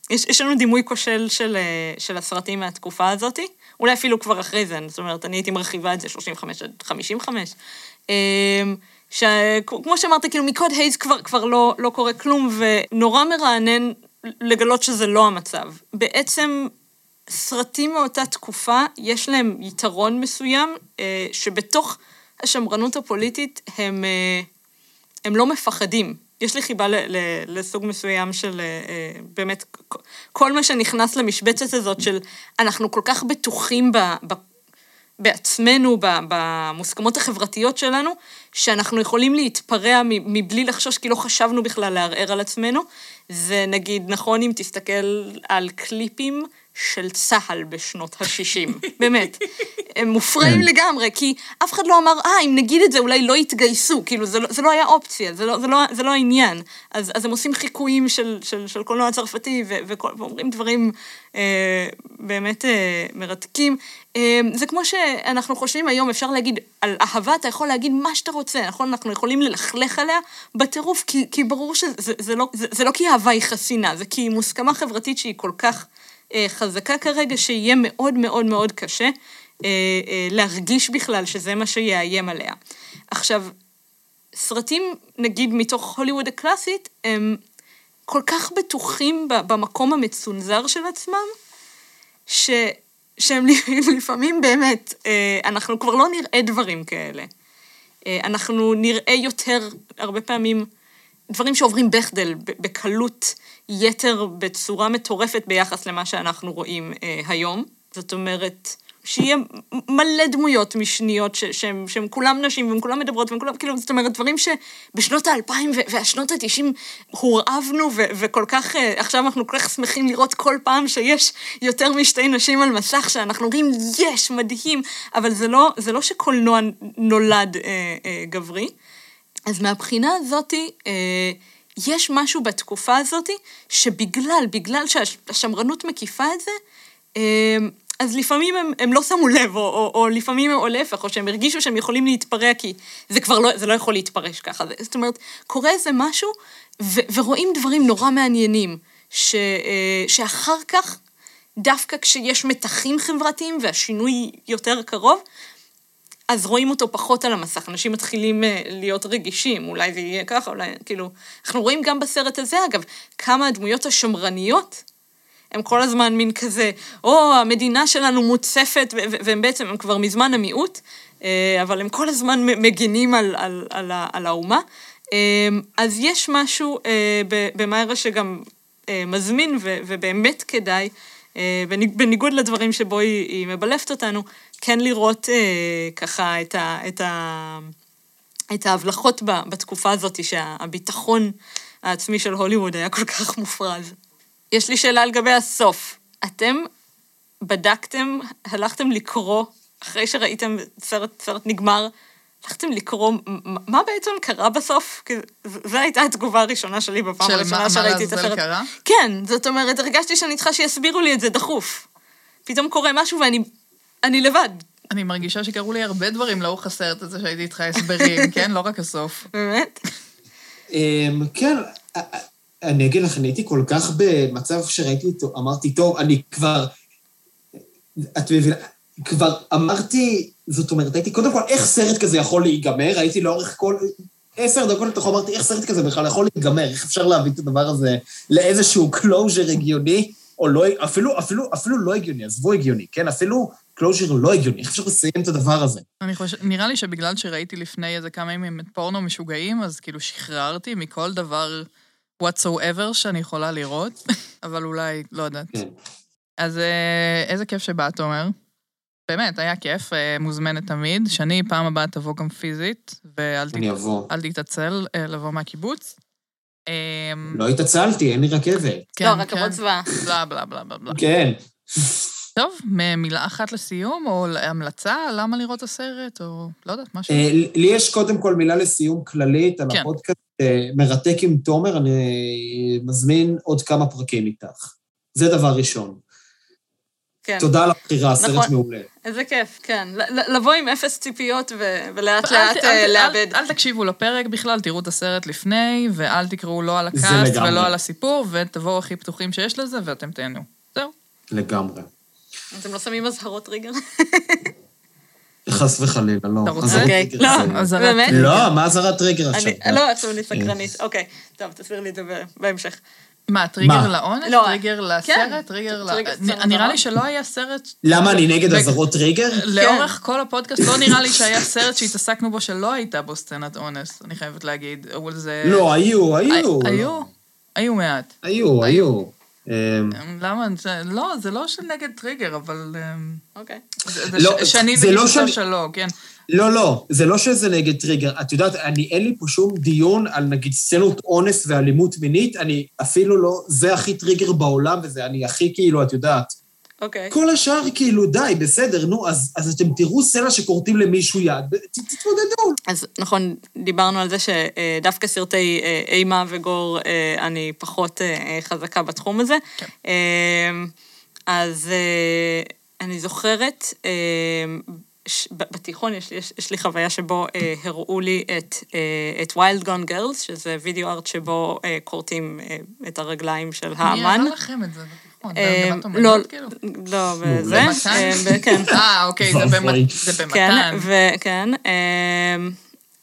יש, יש לנו דימוי כושל של, אה, של הסרטים מהתקופה הזאת, אולי אפילו כבר אחרי זה, זאת אומרת, אני הייתי מרחיבה את זה 35 עד 55. אה, שכמו שאמרת, כאילו מקוד הייז כבר, כבר לא, לא קורה כלום, ונורא מרענן לגלות שזה לא המצב. בעצם סרטים מאותה תקופה, יש להם יתרון מסוים, אה, שבתוך השמרנות הפוליטית הם, אה, הם לא מפחדים. יש לי חיבה ל, ל, לסוג מסוים של אה, אה, באמת, כל מה שנכנס למשבצת הזאת של אנחנו כל כך בטוחים ב, ב, בעצמנו, במוסכמות החברתיות שלנו, שאנחנו יכולים להתפרע מבלי לחשוש, כי לא חשבנו בכלל לערער על עצמנו. זה נגיד נכון אם תסתכל על קליפים של צה"ל בשנות ה-60, <laughs> באמת. הם מופרעים כן. לגמרי, כי אף אחד לא אמר, אה, אם נגיד את זה אולי לא יתגייסו, כאילו זה לא, זה לא היה אופציה, זה לא, זה לא, זה לא העניין. אז, אז הם עושים חיקויים של, של, של קולנוע צרפתי ו, וכל, ואומרים דברים אה, באמת אה, מרתקים. אה, זה כמו שאנחנו חושבים היום, אפשר להגיד, על אהבה אתה יכול להגיד מה שאתה רוצה, נכון? אנחנו יכולים ללכלך עליה בטירוף, כי, כי ברור שזה זה לא, זה, זה לא כי אהבה היא חסינה, זה כי היא מוסכמה חברתית שהיא כל כך חזקה כרגע, שיהיה מאוד מאוד מאוד קשה אה, אה, להרגיש בכלל שזה מה שיאיים עליה. עכשיו, סרטים, נגיד, מתוך הוליווד הקלאסית, הם כל כך בטוחים במקום המצונזר של עצמם, ש... שהם <laughs> לפעמים באמת, אה, אנחנו כבר לא נראה דברים כאלה. אה, אנחנו נראה יותר, הרבה פעמים, דברים שעוברים בחדל בקלות יתר בצורה מטורפת ביחס למה שאנחנו רואים אה, היום. זאת אומרת, שיהיה מלא דמויות משניות שהן כולם נשים והן כולם מדברות והן כולם, כאילו, זאת אומרת, דברים שבשנות האלפיים והשנות התשעים הורעבנו וכל כך, אה, עכשיו אנחנו כל כך שמחים לראות כל פעם שיש יותר משתי נשים על מסך, שאנחנו אומרים, יש, מדהים, אבל זה לא, זה לא שקולנוע נולד אה, אה, גברי. אז מהבחינה הזאתי, אה, יש משהו בתקופה הזאתי, שבגלל, בגלל שהשמרנות מקיפה את זה, אה, אז לפעמים הם, הם לא שמו לב, או, או, או לפעמים הם, או להפך, או שהם הרגישו שהם יכולים להתפרע, כי זה כבר לא, זה לא יכול להתפרש ככה. זאת אומרת, קורה איזה משהו, ו, ורואים דברים נורא מעניינים, ש, אה, שאחר כך, דווקא כשיש מתחים חברתיים והשינוי יותר קרוב, אז רואים אותו פחות על המסך, אנשים מתחילים אה, להיות רגישים, אולי זה יהיה ככה, אולי, כאילו... אנחנו רואים גם בסרט הזה, אגב, כמה הדמויות השמרניות, הם כל הזמן מין כזה, או, המדינה שלנו מוצפת, והם בעצם, הם כבר מזמן המיעוט, אה, אבל הם כל הזמן מגינים על, על, על, על האומה. אה, אז יש משהו ב- במאירה שגם מזמין, ובאמת כדאי, בניגוד לדברים שבו היא, היא מבלפת אותנו, כן לראות אה, ככה את, ה, את, ה, את ההבלחות ב- בתקופה הזאת, שהביטחון העצמי של הוליווד היה כל כך מופרז. יש לי שאלה לגבי הסוף. אתם בדקתם, הלכתם לקרוא, אחרי שראיתם סרט, סרט נגמר, הלכתם לקרוא מ- מה בעצם קרה בסוף? זו הייתה התגובה הראשונה שלי בפעם של הראשונה מה- מה שראיתי את לעזאזל הסרט. קרה? כן, זאת אומרת, הרגשתי שאני צריכה שיסבירו לי את זה דחוף. פתאום קורה משהו ואני אני לבד, אני מרגישה שקרו לי הרבה דברים לאורך הסרט הזה שהייתי איתך הסברים, <laughs> כן? לא רק הסוף. באמת. אמ, כן, אני אגיד לך, אני הייתי כל כך במצב שראיתי אותו, אמרתי, טוב, אני כבר... את מבינה? כבר אמרתי, זאת אומרת, הייתי, קודם כל, איך סרט כזה יכול להיגמר? הייתי לאורך כל... עשר דקות לתוכו אמרתי, איך סרט כזה בכלל יכול להיגמר? איך אפשר להביא את הדבר הזה לאיזשהו closure הגיוני, או לא, אפילו, אפילו, אפילו לא הגיוני, עזבו הגיוני, כן? אפילו closure לא הגיוני, איך אפשר לסיים את הדבר הזה? אני חושבת, נראה לי שבגלל שראיתי לפני איזה כמה ימים את פורנו משוגעים, אז כאילו שחררתי מכל דבר whatsoever שאני יכולה לראות, <laughs> אבל אולי, לא יודעת. כן. אז אה, איזה כיף שבאת, תומר. באמת, היה כיף, אה, מוזמנת תמיד. שני, פעם הבאה תבוא גם פיזית, ואל ת- אני אבוא. אל תתעצל אה, לבוא מהקיבוץ. אה, לא התעצלתי, אין לי רכבת. כן, לא, כן. רכבות צבא. בלה בלה בלה בלה בלה. כן. טוב, מילה אחת לסיום, או המלצה, למה לראות את הסרט, או לא יודעת, משהו. אה, לי יש קודם כל מילה לסיום כללית על כן. הפודקאסט מרתק עם תומר, אני מזמין עוד כמה פרקים איתך. זה דבר ראשון. כן. תודה על הבחירה, נכון. מעולה. איזה כיף, כן. לבוא עם אפס ציפיות ו- ולאט אל לאט אה, אל- לאבד. אל- אל תקשיבו לפרק בכלל, תראו את הסרט לפני, ואל תקראו לא על הקאסט. ולא על הסיפור, ותבואו הכי פתוחים שיש לזה, ואתם תהנו. זהו. לגמרי. אתם לא שמים אזהרות טריגר? חס וחלילה, לא. אתה רוצה? אוקיי. לא, זה- אזהרת באמת? טריגר. לא, מה אזהרת טריגר עכשיו? אני, לא, עכשיו אני סקרנית. אוקיי, טוב, תסביר לי את זה בהמשך. מה, טריגר מה? לאונס? לא, טריגר כן. לסרט? טריגר ל... נראה. לי שלא היה סרט... למה אני נגד אזהרות טריגר? לאורך כל הפודקאסט לא נראה לי שהיה סרט שהתעסקנו בו שלא הייתה בו סצנת אונס, אני חייבת להגיד. אבל זה... לא, היו, היו. היו? היו מעט. היו, היו. אמ, למה? זה- לא, זה לא שנגד טריגר, אבל... אמ, אוקיי. זה- זה לא, לא שאני- שלו, כן. לא, לא, זה לא שזה נגד טריגר. את יודעת, אני, אין לי פה שום דיון על נגיד סצנות אונס ואלימות מינית, אני אפילו לא, זה הכי טריגר בעולם, וזה אני הכי כאילו, את יודעת. אוקיי. כל השאר כאילו, די, בסדר, נו, אז, אז אתם תראו סצנה שכורתים למישהו יד, ת- תתמודדו. אז נכון, דיברנו על זה שדווקא סרטי אה, אימה ו gore, אה, אני פחות אה, חזקה בתחום הזה. כן. אה, אז אני זוכרת, אה, ש- בתיכון יש, יש, יש לי חוויה שבו אה, הראו לי את, אה, את Wild Gone Girls, שזה וידאו ארט שבו אה, כורתים אה, את הרגליים של מי האמן. הראה לכם את זה בתיכון? אה, לא, כאילו? לא, במתן? אה, כן. <laughs> אה, אוקיי, זה <laughs> זה כן, במתן. כן,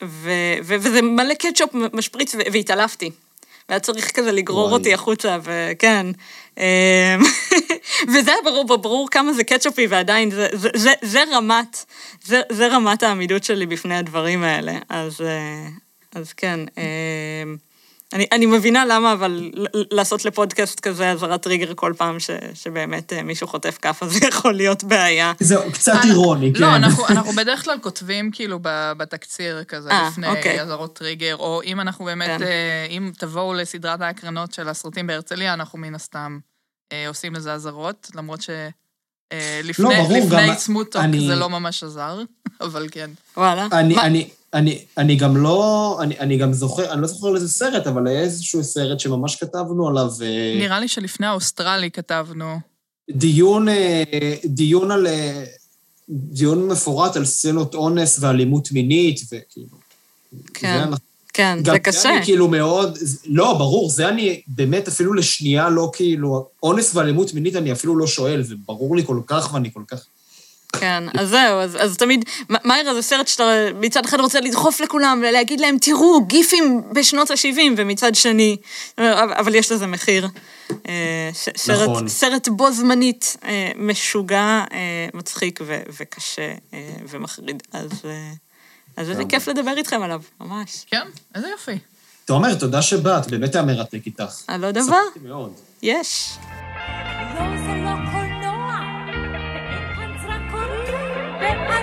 ו- ו- וזה מלא קטשופ משפריץ, והתעלפתי. והיה צריך כזה לגרור וואי. אותי החוצה, וכן. אמ, <laughs> וזה היה ברור, ברור כמה זה קטשופי, ועדיין זה, זה, זה, זה רמת, זה, זה רמת העמידות שלי בפני הדברים האלה. אז, אה, אז כן. אני, אני מבינה למה, אבל ל- לעשות לפודקאסט כזה אזהרת טריגר כל פעם ש, שבאמת אה, מישהו חוטף כאפה, <laughs> זה יכול להיות בעיה. זהו, קצת אנחנו- אירוני, כן. לא, אנחנו, אנחנו בדרך כלל כותבים כאילו ב- בתקציר כזה, אה, לפני אוקיי. אזהרות טריגר, או אם אנחנו באמת, כן. אה, אם תבואו לסדרת ההקרנות של הסרטים בהרצליה, אנחנו מן הסתם אה, עושים לזה אזהרות, למרות ש... אה, לפני, לא, ברור, לפני גם סמוטוק אני- זה לא ממש עזר, <laughs> אבל כן. וואלה. אני, מה- אני, אני, אני גם לא, אני, אני גם זוכר, אני לא זוכר על איזה סרט, אבל היה איזשהו סרט שממש כתבנו עליו אה, נראה לי שלפני האוסטרלי כתבנו, דיון, אה, דיון על, אה, דיון מפורט על סצנות אונס ואלימות מינית, וכאילו... כן. זה אנחנו- כן, גם זה קשה. אני כאילו מאוד, לא, ברור, זה אני באמת אפילו לשנייה לא כאילו, אונס ואלימות מינית אני אפילו לא שואל, זה ברור לי כל כך ואני כל כך... כן, אז זהו, אז, אז תמיד, מאירה זה סרט שאתה מצד אחד רוצה לדחוף לכולם ולהגיד להם, תראו, גיפים בשנות ה-70, ומצד שני, אבל יש לזה מחיר. אה, ש- סרט, נכון. סרט בו זמנית אה, משוגע, אה, מצחיק ו- וקשה אה, ומחריד. אז, אה, אז איזה כן. כיף לדבר איתכם עליו, ממש. כן, איזה יופי. תומר, תודה שבאת, באמת היה מרתק איתך. על עוד דבר. יש. Bye.